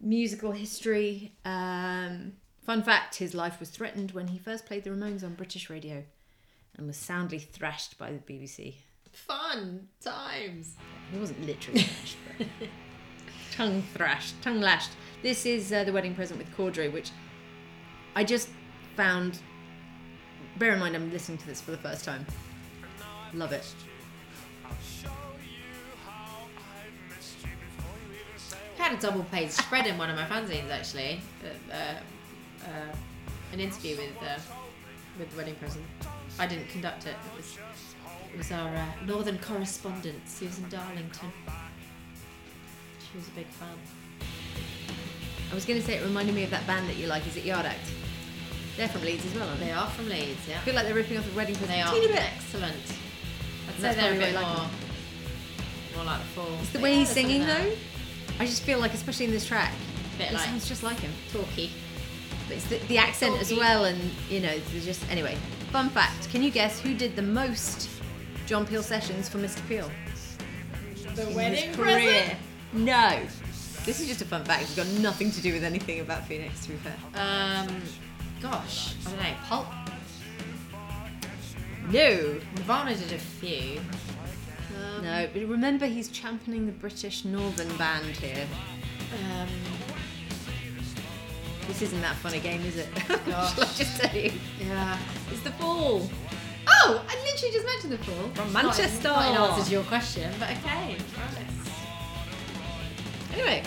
musical history. Um, fun fact his life was threatened when he first played the Ramones on British radio and was soundly thrashed by the BBC. Fun times. He wasn't literally thrashed, but tongue thrashed, tongue lashed. This is uh, the wedding present with Corduroy, which I just found. Bear in mind, I'm listening to this for the first time. Love it. I had a double page spread in one of my fanzines actually. Uh, uh, an interview with uh, with the wedding present. I didn't conduct it. It was, it was our uh, northern correspondent Susan Darlington. She was a big fan. I was going to say it reminded me of that band that you like. Is it Yard Act? They're from Leeds as well, aren't they? They are from Leeds, yeah. I feel like they're ripping off the wedding present. They are bit. excellent. I'd say That's they're a bit why like more, more like the Falls. It's the way yeah, he's singing though. I just feel like, especially in this track, it like sounds just like him. talky. But it's the, the accent as well, and you know, just anyway. Fun fact: Can you guess who did the most John Peel sessions for Mr. Peel? The in his career? No. This is just a fun fact. It's got nothing to do with anything about Phoenix, to be fair. Um, gosh, I don't know. Pulp. No. Nirvana did a few. No, but remember he's championing the British Northern Band here. Um, This isn't that fun a game, is it? Gosh. Shall I just tell you? yeah. It's the fall. Oh, I literally just mentioned the fall. From Not in- Manchester. Not in answer to your question, but okay. Right. Anyway,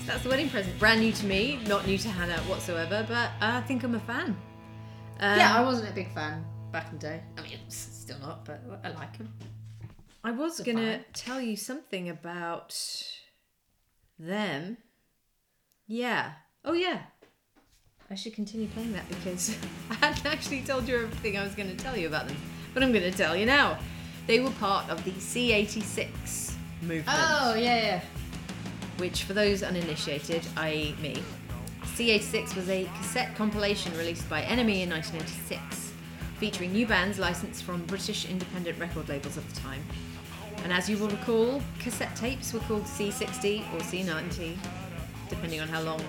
so that's the wedding present. Brand new to me, not new to Hannah whatsoever, but I think I'm a fan. Um, yeah, I wasn't a big fan back in the day. I mean, still not, but I like him. I was gonna fine. tell you something about them. Yeah. Oh yeah. I should continue playing that because I hadn't actually told you everything I was going to tell you about them, but I'm going to tell you now. They were part of the C86 movement, Oh, yeah, yeah. Which, for those uninitiated, i.e., me, C86 was a cassette compilation released by NME in 1986, featuring new bands licensed from British independent record labels of the time. And as you will recall, cassette tapes were called C60 or C90, depending on how long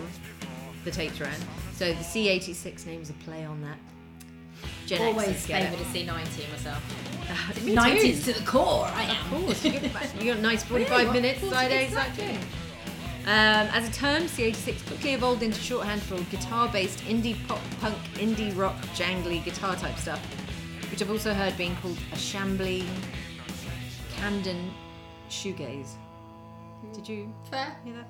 the tapes ran. So the C86 name was a play on that. Gen Always favoured a C90 myself. Uh, me 90s too. to the core, I am. Of course, you got, you got a nice 45 Really? Minutes what- side A, side exactly. B. Um, as a term, C86 quickly evolved into shorthand for guitar-based indie pop, punk, indie rock, jangly guitar type stuff, which I've also heard being called a shambly, Camden shoegaze. Did you Fair. hear that?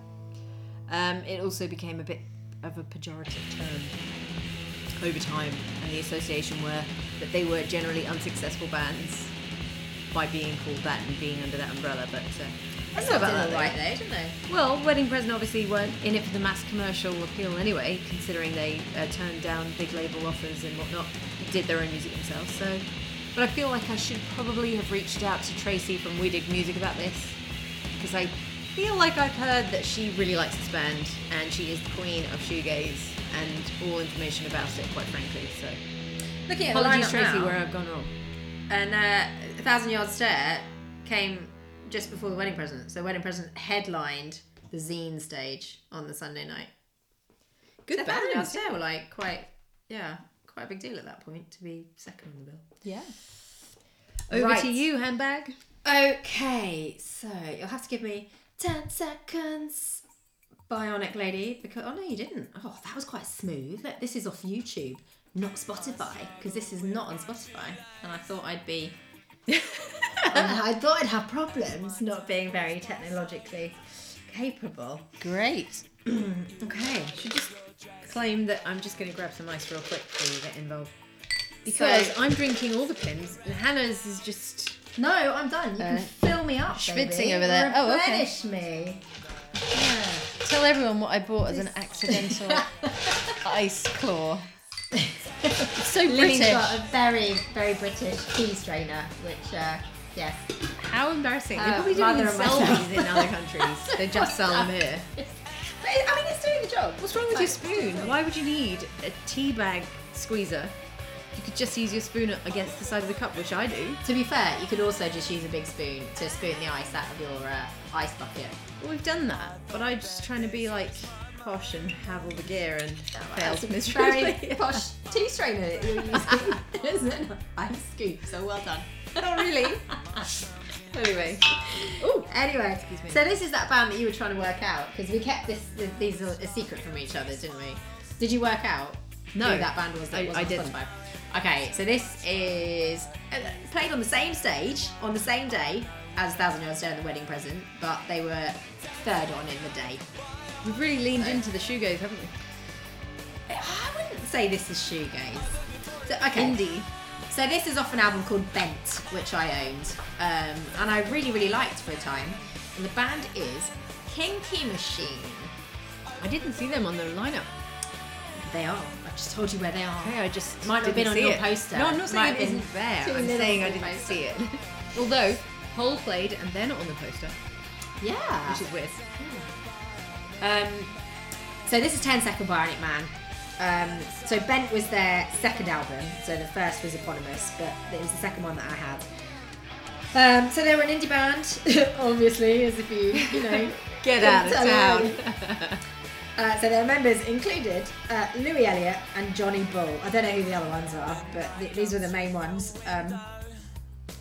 Um, it also became a bit of a pejorative term over time, and the association were that they were generally unsuccessful bands by being called that and being under that umbrella. But uh, I don't know about that. though. didn't they? Well, Wedding Present obviously weren't in it for the mass commercial appeal anyway, considering they uh, turned down big label offers and whatnot, did their own music themselves. So, but I feel like I should probably have reached out to Tracy from We Dig Music about this because I feel like I've heard that she really likes this band and she is the queen of shoegaze and all information about it, quite frankly. So, Looking at apologies, the lineup Tracy, now, where I've gone wrong. and uh, A Thousand Yard Stare came just before the wedding present. So wedding present headlined the zine stage on the Sunday night. Good so A Thousand Yard band. Were like quite, yeah, quite a big deal at that point to be second on the bill. Yeah. Over Right. to you, handbag. Okay, so you'll have to give me 10 seconds. Bionic Lady, because oh no, you didn't. Oh, that was quite smooth. Look, This is off YouTube, not Spotify, because this is not on Spotify. And I thought I'd be. I thought I'd have problems not being very technologically capable. Great. Okay. should just claim that I'm just going to grab some ice real quick before you get involved. Because So- I'm drinking all the Pimm's, and Hannah's is just. No, I'm done. You can Uh, fill me up. schwitzing over there. Oh, okay. Me. Yeah. Tell everyone what I bought as an accidental ice claw. It's so Lily's British. got a very, very British tea strainer, which, uh, yes. How embarrassing. They Uh, probably don't even sell myself. these in other countries. They just sell them here. But it, I mean, it's doing the job. What's wrong with your spoon? Why would you need a tea bag squeezer? You could just use your spoon against the side of the cup, which I do. To be fair, you could also just use a big spoon to spoon the ice out of your uh, ice bucket. Well, we've done that, but I'm just trying to be like posh and have all the gear and fail That's a miserably. very posh tea strainer that you're using, isn't it? Ice scoop, so well done. Not really. anyway. Ooh, anyway, Excuse me. so this is that band that you were trying to work out because we kept this th- these are a secret from each other, didn't we? Did you work out No. who that band was? That I- was I didn't. Spotify? Okay, so this is uh, played on the same stage on the same day as Thousand Yards Stare and the Wedding Present, but they were third on in the day. We've really leaned into the shoegaze, haven't we? I wouldn't say this is shoegaze. So, okay. Indie. So this is off an album called Bent, which I owned, um, and I really, really liked for a time. And the band is Kinky Machine. I didn't see them on the lineup. They are. I just told you where they are. Okay, I just Might not have been on your it. poster. No, I'm not saying it isn't there. I'm saying I didn't poster. see it. Although Hole played and they're not on the poster, Yeah. which is weird. Um, so this is 10 Second Bionic Man. Um, so Bent was their second album. So the first was eponymous, but it was the second one that I had. Um, so they were an indie band, obviously, as if you, you know, Get out of town. Uh, so their members included uh, Louis Elliott and Johnny Bull. I don't know who the other ones are, but th- these were the main ones. Um,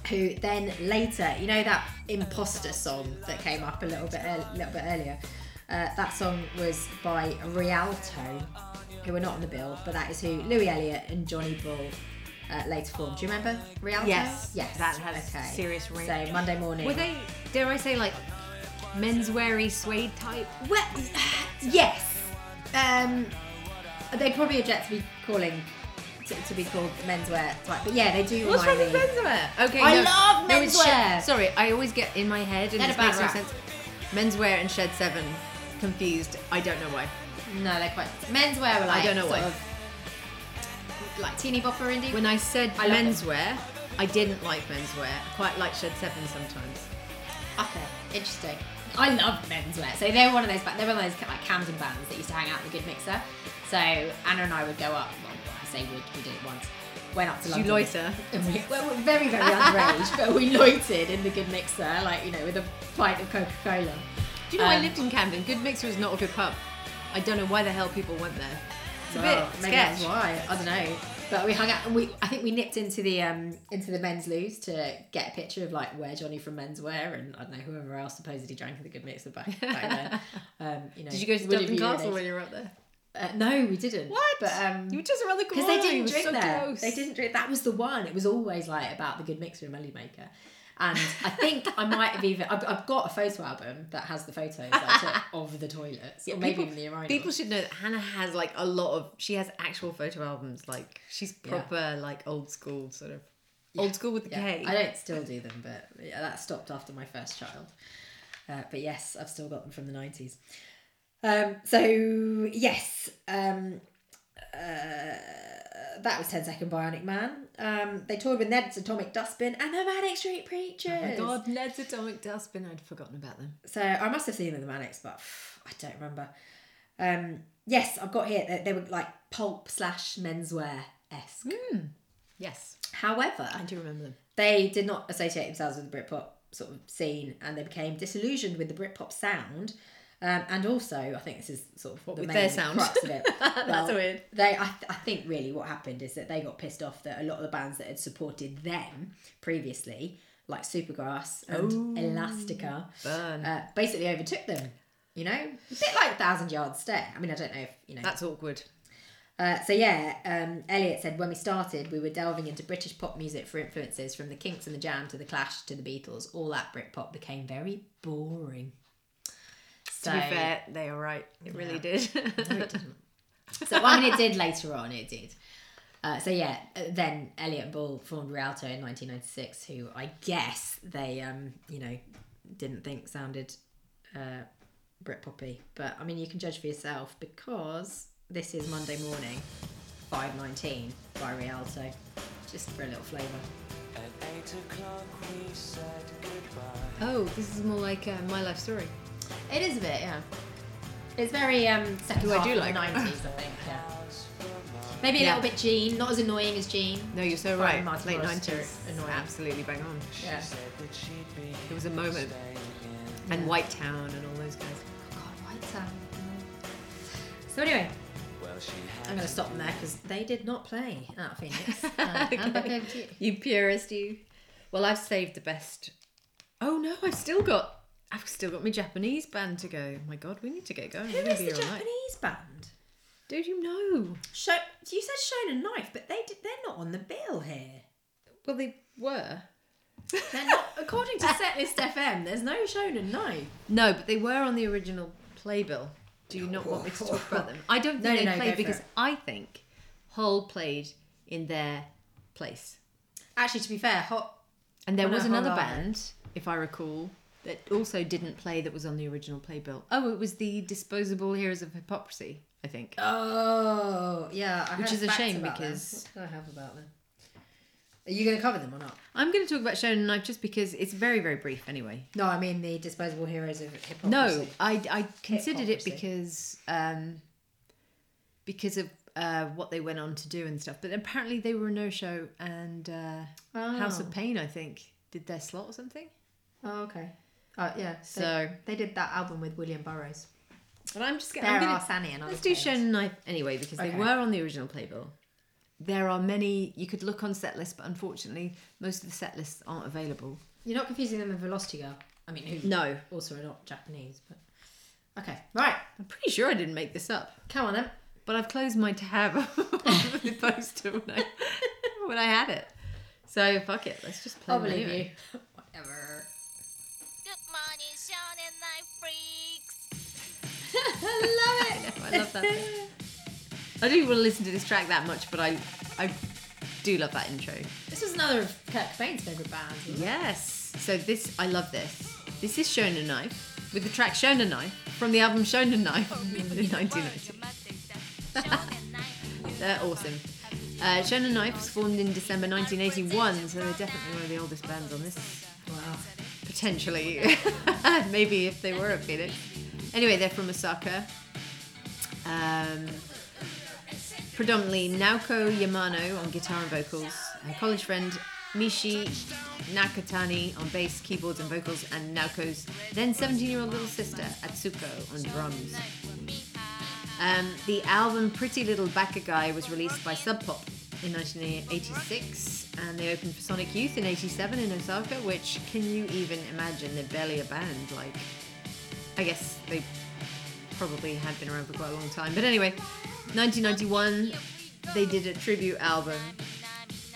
who then later, you know that imposter song that came up a little bit a little bit earlier. Uh, that song was by Rialto, who were not on the bill, but that is who Louis Elliott and Johnny Bull uh, later formed. Do you remember Rialto? Yes, yes, that has serious ring. So Monday morning. Were they? Dare I say like mensweary suede type? Well, yes. Um, they probably object to be calling to, to be called menswear type, but yeah, they do. What's wrong with menswear? Okay, I no, love menswear. Shed- sorry, I always get in my head and They're this a bad makes no sense. Menswear and Shed Seven confused. I don't know why. No, they're quite menswear. Like I don't know sort why. Of, like teeny bopper indie. When I said I menswear, I didn't like menswear. I quite like Shed Seven sometimes. Okay, interesting. I love menswear. So they were one of those. They were one of those like Camden bands that used to hang out in the Good Mixer. So Anna and I would go up. Well, I say would. We did it once. Went up to Did you loiter? And we, well, we're very, very underage, but we loitered in the Good Mixer, like you know, with a pint of Coca Cola. Do you know I Um, lived in Camden? Good Mixer is not a good pub. I don't know why the hell people went there. It's a Well, bit maybe sketch. that's why. I don't know. But we hung out, and we I think we nipped into the um into the men's loos to get a picture of like where Johnny from Menswear and I don't know whoever else supposedly drank in the Good Mixer back, back then. Um, you know, Did you go to Dublin Castle when you were up there? Uh, no, we didn't. What? But um, You were just around the corner. because they didn't drink so there. close. They didn't drink. That was the one. It was always like about the Good Mixer and Melody Maker. And I think I might have even I've, I've got a photo album that has the photos of the toilets, or maybe people- even the urinal. People should know that Hannah has like a lot of. She has actual photo albums. Like she's Yeah. proper, like old school sort of. Old school with the Yeah, K. I don't still do them, but yeah, that stopped after my first child. Uh, but yes, I've still got them from the nineties. Um, so yes, um, uh, that was 10 Second Bionic Man. Um, they toured with Ned's Atomic Dustbin and the Manic Street Preachers. Oh my god, Ned's Atomic Dustbin. I'd forgotten about them. So I must have seen them in the Manics, but I don't remember. Um, yes, I've got here that they were like pulp slash menswear esque. Yes, However, I do remember them. they did not associate themselves with the Britpop sort of scene, and they became disillusioned with the Britpop sound. Um, and also, I think this is sort of What, the with main their sound? crux of it. That's weird. They, I, th- I think, really, what happened is that they got pissed off that a lot of the bands that had supported them previously, like Supergrass and Oh. Elastica, uh, basically overtook them. You know, a bit like Thousand Yard Stare. I mean, I don't know if you know. That's awkward. Uh, so yeah, um, Elliot said when we started, we were delving into British pop music for influences from the Kinks and the Jam to the Clash to the Beatles. All that Britpop became very boring. So, To be fair, they are right. It really did. no, it didn't. So I mean, it did later on. It did. Uh, so yeah, uh, then Elliot and Bull formed Rialto in 1996, who I guess they, um, you know, didn't think sounded uh, Britpoppy. But I mean, you can judge for yourself because this is Monday morning, 5:19 by Rialto, just for a little flavour. At eight o'clock we said goodbye. oh, this is more like uh, my life story. It is a bit, yeah. It's very um, second Who I half do of like. the 90s, I think. Yeah. Maybe a Yeah. little bit Gene, not as annoying as Gene. No, you're so Brian right. Martin Late Morris nineties, is annoying. absolutely bang on. Yeah. Said that she'd be There was a moment, and White Town and all those guys. God, White Town. So anyway, well I'm going to stop them there because they did not play at Phoenix. Uh, hand back over to you. You purist, you. Well, I've saved the best. Oh no, I've still got. I've still got my Japanese band to go. Oh my God, we need to get going. Who is the night. Japanese band? Dude, you know. Show, you said Shonen Knife, but they did, they're not on the bill here. Well, they were. They're not, according to Setlist FM, there's no Shonen Knife. No, but they were on the original playbill. Do you not want me to talk about them? I don't think no, they no, played because. I think Hole played in their place. Actually, to be fair, Hot. And there Oh, was another band, if I recall, that also didn't play that was on the original playbill. Oh, it was the Disposable Heroes of Hiphoprisy, I think. Oh, yeah. I Which is a shame about them. because- What do I have about them? Are you going to cover them or not? I'm going to talk about Shonen Knife just because it's very, very brief anyway. No, I mean the Disposable Heroes of Hiphoprisy. No, I, I considered it because um, because of uh, what they went on to do and stuff. But apparently they were a no show, and uh, House Oh. of Pain, I think, did their slot or something. Oh, okay. Oh, yeah. So- they, they did that album with William Burroughs. But I'm just There gonna. I'm are gonna Sani and let's do. Shonen Knife anyway because Okay. they were on the original playbill. there are many. You could look on set lists, but unfortunately, most of the set lists aren't available. You're not confusing them with Velocity Girl. I mean, who No, also are not Japanese, but okay, right. I'm pretty sure I didn't make this up. Come on then. But I've closed my tab of the poster when I when I had it. So fuck it, let's just play. I'll believe anyway. you. Whatever. I love it. I love that. I don't want to listen to this track that much, but I I do love that intro. This was another of Kurt Cobain's favourite bands. wasn't it? Yes. So this I love this. This is Shonen Knife with the track Shonen Knife from the album Shonen Knife in 1990. They're awesome. Uh, Shonen Knife was formed in December 1981, so they're definitely one of the oldest bands on this Wow. potentially. Maybe if they were a Phoenix. Anyway, they're from Osaka. Um, predominantly Naoko Yamano on guitar and vocals, her college friend Michie Nakatani on bass, keyboards, and vocals, and Naoko's then 17 year old little sister Atsuko on drums. Um, the album Pretty Little Baka Guy was released by Sub Pop in 1986, and they opened for Sonic Youth in 87 in Osaka, which can you even imagine? They're barely a band. Like, I guess they probably had been around for quite a long time. But anyway, 1991, they did a tribute album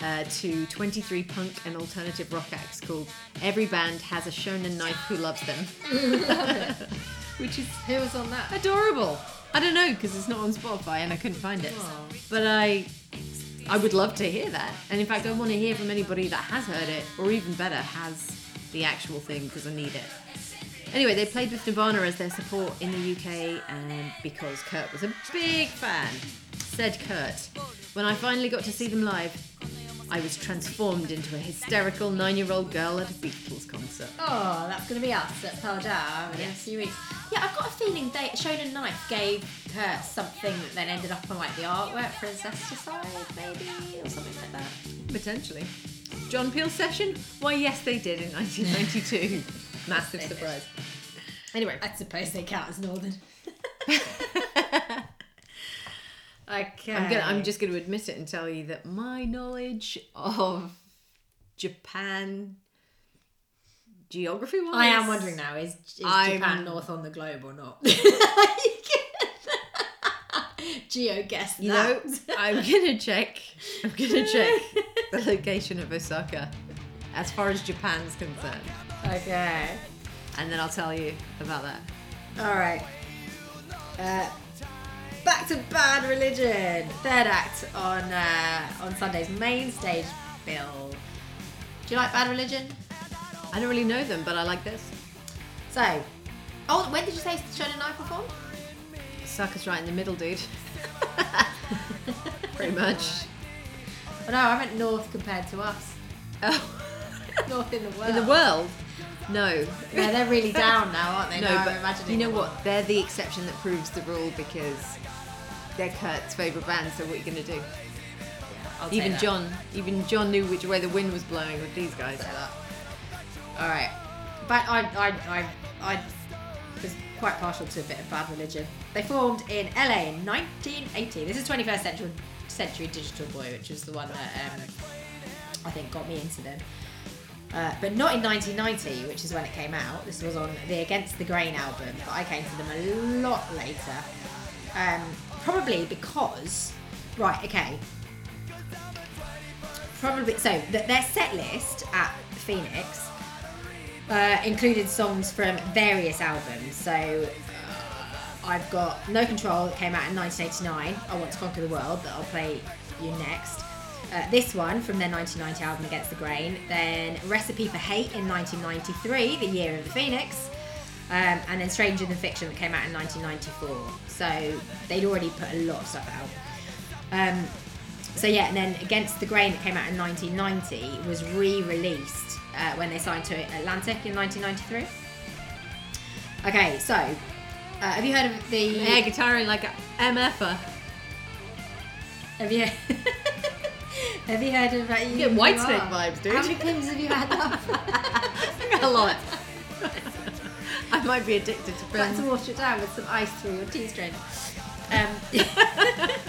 uh, to 23 punk and alternative rock acts called Every Band Has a Shonen Knife Who Loves Them. Which is Who was on that? adorable. I don't know because it's not on Spotify and I couldn't find it. Aw. But I, I would love to hear that. And in fact, I want to hear from anybody that has heard it, or even better, has the actual thing because I need it. Anyway, they played with Nirvana as their support in the UK, and um, because Kurt was a big fan, said Kurt, when I finally got to see them live, I was transformed into a hysterical nine-year-old girl at a Beatles concert. Oh, that's going to be us at Pearl Jam in a few weeks. Yeah, I've got a feeling they Shonen Knife gave Kurt something that then ended up on like the artwork for Incesticide, maybe, or something like that. Potentially. John Peel session? Why, yes, they did in 1992. Massive surprise. Anyway, I suppose they count as Northern. okay. I'm gonna. I'm just going to admit it and tell you that my knowledge of Japan geography wise, I am wondering now: is, is I'm- Japan north on the globe or not? Geo guess You that. know, I'm gonna check. I'm gonna check the location of Osaka as far as Japan's concerned, okay. and then I'll tell you about that. All right. Uh, back to Bad Religion. Third act on uh, on Sunday's main stage bill. Do you like Bad Religion? I don't really know them, but I like this. So, oh, when did you say Shonen Knife performed? Sucker's right in the middle, dude. Pretty much. Oh no, I meant North compared to us. Oh. North in the world. In the world? No. Yeah, they're really down now, aren't they? No, now but you know what? They're the exception that proves the rule because they're Kurt's favourite band. So what are you gonna do? all. I'll Even. John, even John knew which way the wind was blowing with these guys. All right, but I, I, I, I was quite partial to a bit of Bad Religion. They formed in LA in 1980. This is 21st century, century Digital Boy, which is the one that um, I think got me into them. Uh, but not in 1990, which is when it came out. This was on the Against the Grain album, but I came to them a lot later. Um, probably because, right, okay, probably so th- their set list at Phoenix uh, included songs from various albums. So uh, I've got No Control that came out in 1989. I Want to Conquer the World that I'll play you next. Uh, this one from their 1990 album Against the Grain. Then Recipe for Hate in 1993, the year of the Phoenix. Um, and then Stranger Than Fiction that came out in 1994. So they'd already put a lot of stuff out. Um, so yeah, and then Against the Grain that came out in 1990 was re-released uh, when they signed to Atlantic in 1993. Okay, so uh, have you heard of the? Yeah, guitaring like a MFer. Have you? have you heard of? Uh, you, get You Whitesnake Are? vibes, dude. How many Pimm's have you had up? a lot. I might be addicted to Like films. to wash it down with some ice through your tea string. Um,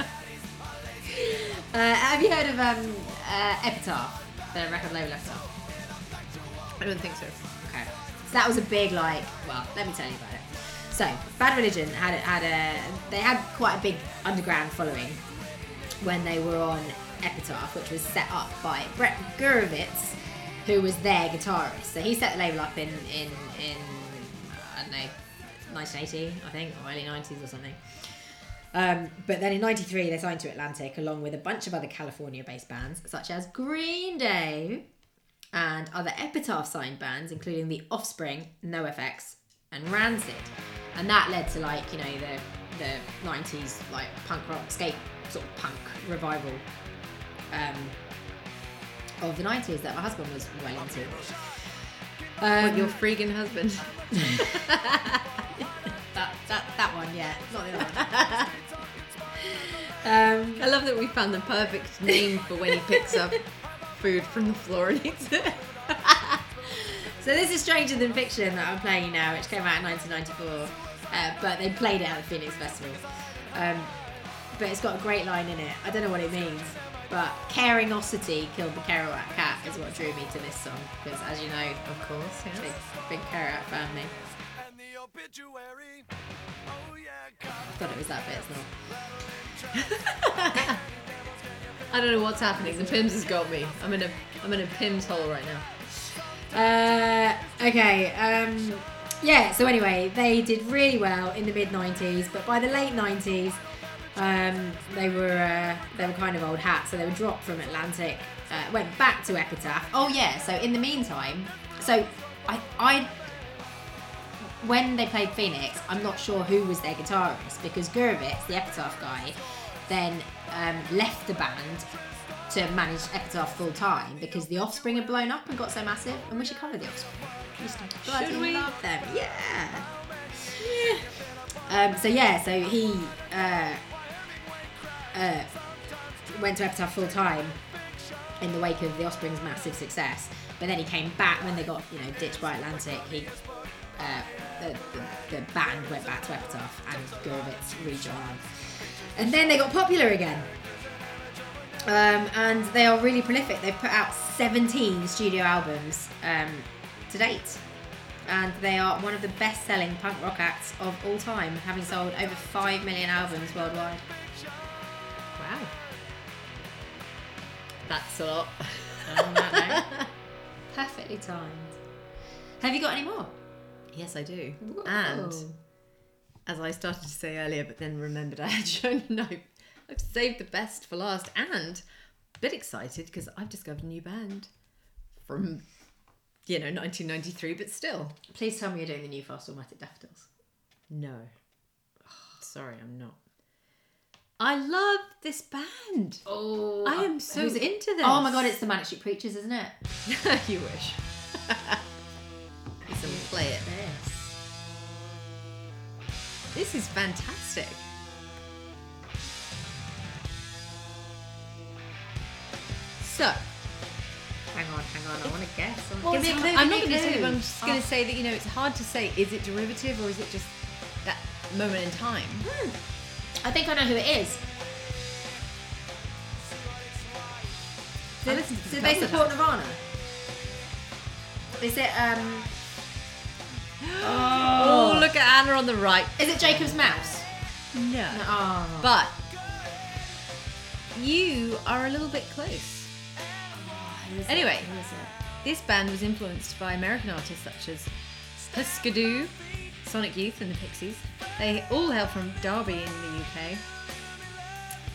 Uh, have you heard of um, uh, Epitaph, the record label Epitaph? I don't think so. Okay. So that was a big like. Well, let me tell you about it. So Bad Religion had had a they had quite a big underground following when they were on Epitaph, which was set up by Brett Gurewitz, who was their guitarist. So he set the label up in in in I don't know 1980, I think, or early 90s or something. Um, but then in 93 they signed to Atlantic along with a bunch of other California based bands such as Green Day, and other Epitaph signed bands, including The Offspring, NoFX, and Rancid. And that led to like, you know, the the 90s like punk rock, skate sort of punk revival um, of the 90s that my husband was well into. Um, your freaking husband? that, that, that one, yeah, not the other one. um, I love that we found the perfect name for when he picks up food from the floor and eats it. So this is Stranger Than Fiction that I'm playing you now, which came out in 1994, uh, but they played it at the Phoenix Festival. Um, but it's got a great line in it. I don't know what it means, but caringosity killed the Kerouac cat is what drew me to this song because, as you know, Of course, big, big Kerouac family. And the obituary. Oh yeah, I thought it was that bit. It's not. I don't know what's happening. The Pimm's has got me. I'm in a I'm in a Pimm's hole right now. Uh, okay. Um, yeah. So anyway, they did really well in the mid '90s, but by the late '90s, um, they were uh, they were kind of old hat, so they were dropped from Atlantic, uh, went back to Epitaph. Oh yeah. So in the meantime, so I I when they played Phoenix, I'm not sure who was their guitarist because Gurewitz, the Epitaph guy, then um, left the band to manage Epitaph full time because the Offspring had blown up and got so massive, and we should cover the Offspring. We used Should we? love them, yeah. Um, so yeah, so he uh, uh, went to Epitaph full time in the wake of the Offspring's massive success. But then he came back when they got you know ditched by Atlantic. He uh, the, the, the band went back to Epitaph and Gurewitz rejoined. And then they got popular again. Um, and they are really prolific. They've put out 17 studio albums um, to date. And they are one of the best selling punk rock acts of all time, having sold over 5 million albums worldwide. Wow. That's a lot. That perfectly timed. Have you got any more? yes, I do. Whoa. And as I started to say earlier, but then remembered I had shown no, I've saved the best for last, and a bit excited because I've discovered a new band from, you know, 1993, but still. Please tell me you're doing the new Fast Automatic Daffodils. No. Sorry, I'm not. I love this band. Oh, I am uh, so who's into this. Oh my god, it's the Manic Street Preachers, isn't it? you wish. Listen, play it. This. This is fantastic. So, Hang on, hang on, I want to guess. I Well, wanna- Give me a clue, I'm not going to say, but I'm just going to oh. say that you know it's hard to say. Is it derivative or is it just that moment in time? Oh, I think I know who it is. I Did, listened to did they support Nirvana? Is it um? Oh, look at Anna on the right. Is it Jacob's Mouse? No, Oh, but you are a little bit close. Anyway. Who is it? This band was influenced by American artists such as Hüsker Dü, Sonic Youth, and the Pixies. They all hail from Derby in the UK.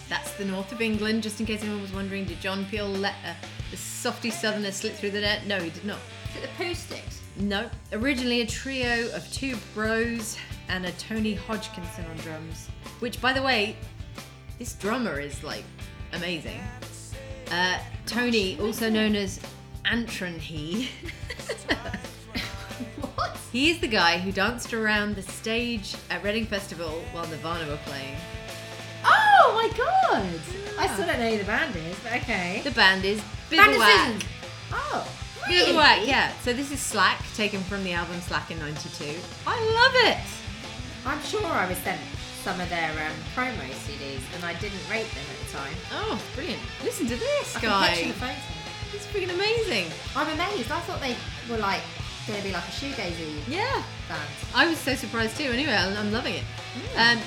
That's the north of England, just in case anyone was wondering. Did John Peel let a, a softy southerner slip through the net? No, he did not. Is it the Pooh Sticks? No. Originally a trio of two bros and a Tony Hodgkinson on drums. Which, by the way, this drummer is like amazing. Uh, Tony, also known as Antron He. What? He is the guy who danced around the stage at Reading Festival while Nirvana were playing. Oh my god! I still don't know who the band is, but okay. The band is Bivouac. Oh, really? Bivouac, yeah. So this is Slack, taken from the album Slack in '92. I love it. I'm sure I was sent some of their um, promo CDs and I didn't rate them at the time. Oh, brilliant! Listen to this I guy. It's freaking amazing. I'm amazed. I thought they were like going to be like a shoegazy Yeah. band. I was so surprised too. Anyway, I'm, I'm loving it. Um,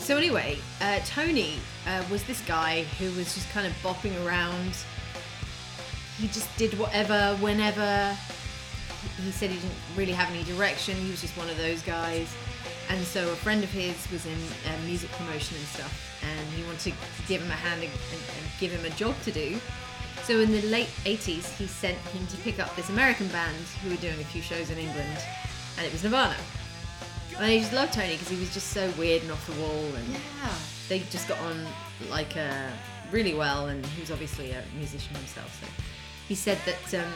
so anyway, uh, Tony uh, was this guy who was just kind of bopping around. He just did whatever, whenever. He said he didn't really have any direction. He was just one of those guys. And so a friend of his was in uh, music promotion and stuff, and he wanted to give him a hand and, and, and give him a job to do. So in the late 80s, he sent him to pick up this American band who were doing a few shows in England, and it was Nirvana. And he just loved Tony because he was just so weird and off the wall, and Yeah. they just got on like uh, really well. And he was obviously a musician himself, so he said that um,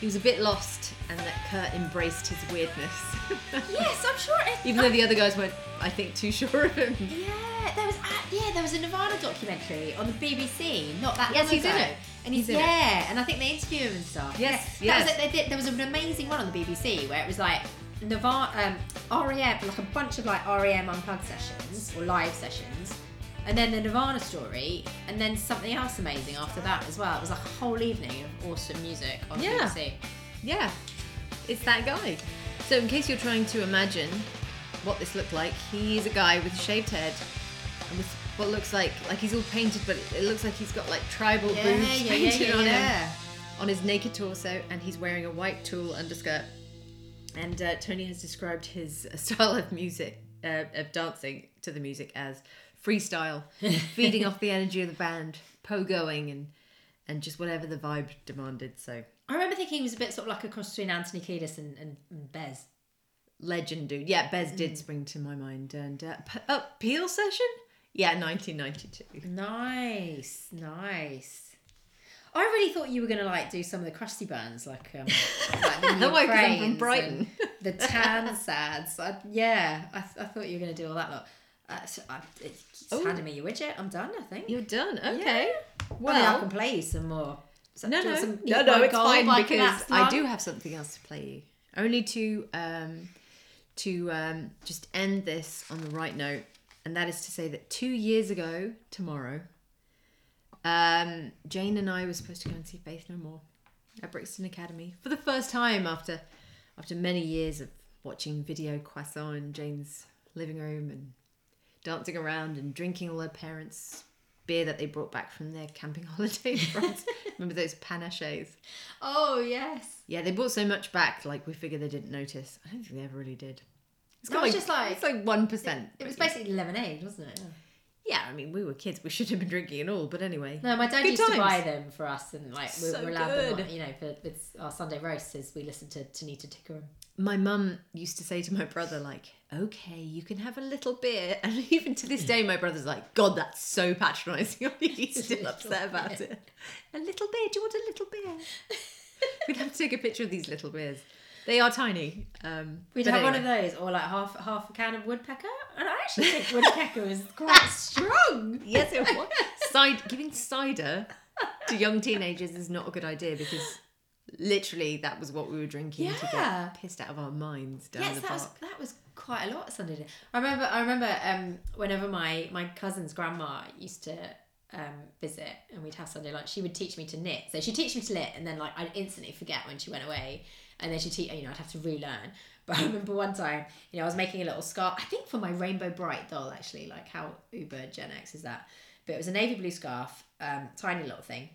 he was a bit lost and that Kurt embraced his weirdness, Yes, I'm sure. It, even though the other guys weren't, I think, too sure of him. Yeah, there was a, yeah, there was a Nirvana documentary on the BBC not that Yes, long he's in ago. it. And he's, He's yeah, and I think they interview him and stuff. Yes, yeah. Was yes. they did. There was an amazing one on the BBC where it was like Nirvana, um, REM, like a bunch of like REM unplugged sessions or live sessions, and then the Nirvana story, and then something else amazing after that as well. It was like a whole evening of awesome music on Yeah. the BBC. Yeah, it's that guy. So, in case you're trying to imagine what this looked like, he's a guy with a shaved head and with what looks like like he's all painted, but it, looks like he's got like tribal Yeah, boots yeah, painted yeah, yeah, on him on his naked torso, and he's wearing a white tulle underskirt. And uh, Tony has described his style of music, uh, of dancing to the music as freestyle, feeding off the energy of the band, pogoing, and and just whatever the vibe demanded. So I remember thinking he was a bit sort of like a cross between Anthony Kiedis and, and, and Bez. legend dude. Yeah, Bez did spring to my mind. And uh, P- oh, Peel session? Yeah, 1992. Nice, nice. I really thought you were gonna like do some of the crusty bands, like um, like the Why, I'm from Brighton. the Tansads. I, yeah, I, I thought you were gonna do all that lot. Uh, so I, it's Ooh. handed me your widget. I'm done. I think. You're done. Okay. well, I, mean, I can play you some more. So- no, no, some no, no, it's fine because I do have something else to play you. Only to um, to um, just end this on the right note, and that is to say that two years ago tomorrow, um, Jane and I were supposed to go and see Faith No More at Brixton Academy for the first time after after many years of watching video croissant in Jane's living room and dancing around and drinking all her parents' beer that they brought back from their camping holiday in France. Remember those panaches? Oh yes. Yeah, they brought so much back, like we figured they didn't notice. I don't think they ever really did. It's No, it's just like- it's like one percent. It was basically lemonade, wasn't it? yeah. I mean, we were kids. We should have been drinking and all, but anyway. No, my dad Good used to buy them for us, and like we So were allowed them, good. on, you know, for with our Sunday roasts as we listened to Tanita Tikaram. My mum used to say to my brother, like, "Okay, you can have a little beer," and even to this day, my brother's like, "God, that's so patronising." He's still upset about it. A little beer? Do you want a little beer? We'd have to take a picture of these little beers. They are tiny. Um, We'd have one of those, or like half half a can of woodpecker, and I actually think woodpecker is quite strong. Yes, it was. Cid- giving cider to young teenagers is not a good idea because literally that was what we were drinking to Yeah. get pissed out of our minds down Yes, the that was that was quite a lot Sunday. day. I remember. I remember um, whenever my my cousin's grandma used to um, visit, and we'd have Sunday lunch. She would teach me to knit. So she'd teach me to knit, and then like I'd instantly forget when she went away, and then she'd teach. You know, I'd have to relearn. But I remember one time, you know, I was making a little scarf. I think for my Rainbow Brite doll, actually. Like how uber Gen X is that? But it was a navy blue scarf, um, tiny little thing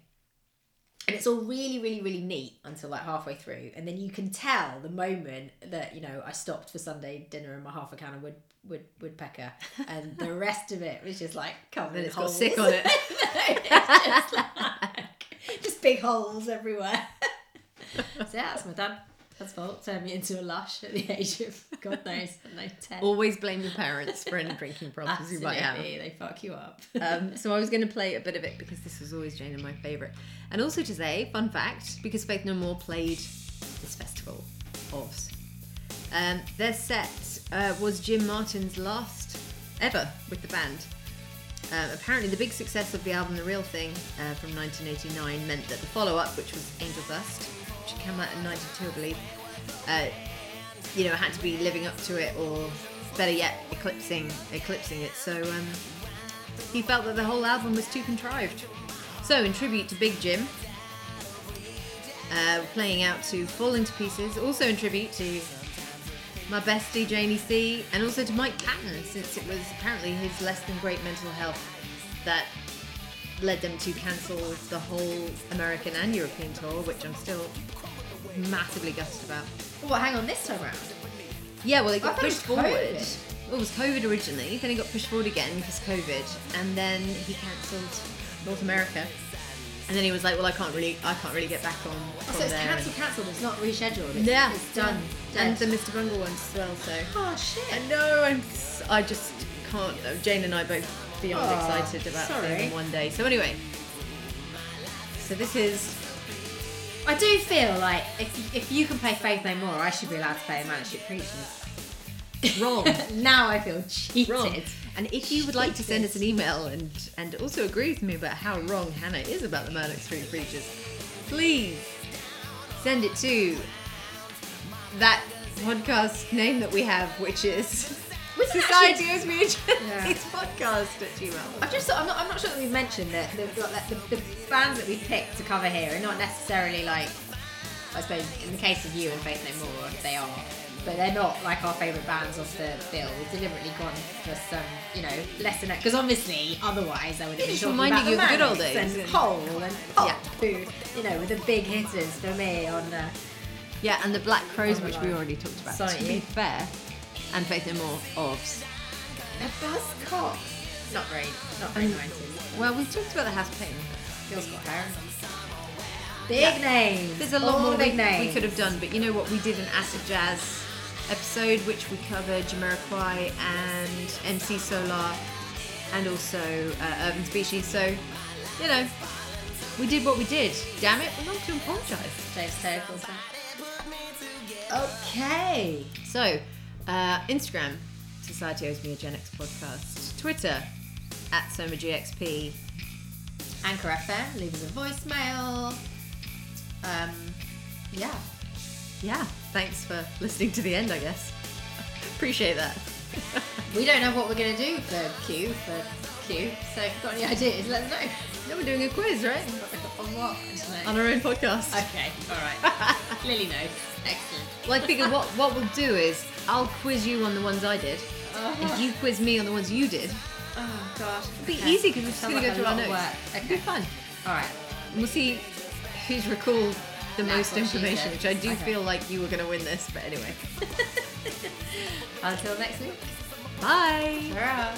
and it's all really really really neat until like halfway through and then you can tell the moment that you know i stopped for sunday dinner and my half a can of wood, wood woodpecker and the rest of it was just like covered in it's got holes. sick on it. It's just, like, just big holes everywhere so yeah that's my dad that's fault turned me into a lush at the age of god knows I 10 Always blame your parents for any drinking problems you might have. They fuck you up Um, so I was going to play a bit of it because this was always Jane and my favourite. And also to say, fun fact, because Faith No More played this festival, Oz, um, their set uh, was Jim Martin's last ever with the band. Um, apparently, the big success of the album The Real Thing uh, from 1989 meant that the follow up, which was Angel Dust, which came out in 92, I believe, uh, you know, had to be living up to it, or better yet, eclipsing eclipsing it. So um, he felt that the whole album was too contrived. So, in tribute to Big Jim, uh, playing out to Falling to Pieces, also in tribute to my bestie Janie C, and also to Mike Patton, since it was apparently his less than great mental health that led them to cancel the whole American and European tour, which I'm still massively gutted about. Oh, what? Hang on, this time around. Yeah, well, it got it pushed was forward. COVID. Well, it was COVID originally, then it got pushed forward again because COVID, and then he cancelled North America. And then he was like, "Well, I can't really, I can't really get back on Oh, so it's there." cancelled, cancelled. It's not rescheduled. It's, yeah, it's done. And Dead. the Mr. Bungle ones as well. So oh shit. I know, I'm, I just can't. uh, Jane and I both beyond Aw, excited about sorry. seeing them one day. So anyway, so this is I do feel like if if you can play Faith No More, I should be allowed to play Manship Preachers. Wrong. now I feel cheated. wrong. And if you would like to send us an email and and also agree with me about how wrong Hannah is about the Murdoch Street Preachers, please send it to that podcast name that we have, which is Society actually- Owes Me a Yeah. Gen X podcast at gmail. I've just I'm not I'm not sure that we've mentioned that the, the, the bands that we've picked to cover here are not necessarily like I suppose in the case of you and Faith No More they are but they're not like our favourite bands off the bill. We've deliberately gone for some, you know, less than because obviously otherwise I would have been Just talking reminding about you of the good old days. and Hole and Pop, Yeah. who, you know, with the big hitters for me on uh, Yeah, and the Black Crowes, which we already talked about. Sorry, to be fair, and Faith No More, OBS. a Buzzcock. Not very, not very 90s. Well, we talked about the House Pain. Phil's got hair. Big Yeah. names. There's a lot All more the we, big names. we could have done, but you know what? We did an acid jazz episode, which we covered Jamiroquai and MC Solaar, and also uh, Urban Species. So, you know, we did what we did. Damn it, we're not to apologise. Okay. So, uh, Instagram, Society Owes Me a Gen X podcast. Twitter, at SomaGXP. Anchor FM, leave us a voicemail. Um, yeah. Yeah, thanks for listening to the end, I guess. Appreciate that. We don't know what we're going to do for Q, for Q, so if you've got any ideas, let us know. Now we're doing a quiz, right? On what? I don't know. On our own podcast. Okay, alright. Lily knows. Excellent. Well, I figured what, what we'll do is I'll quiz you on the ones I did, uh-huh. and you quiz me on the ones you did. Oh, gosh. It'll be easy because we're just going to go through our notes. work. It'll be Okay. fun. Alright. And we'll see who's recalled the That's most information, which I do Okay. feel like you were going to win this, but anyway. Until next week. Bye! Hurrah.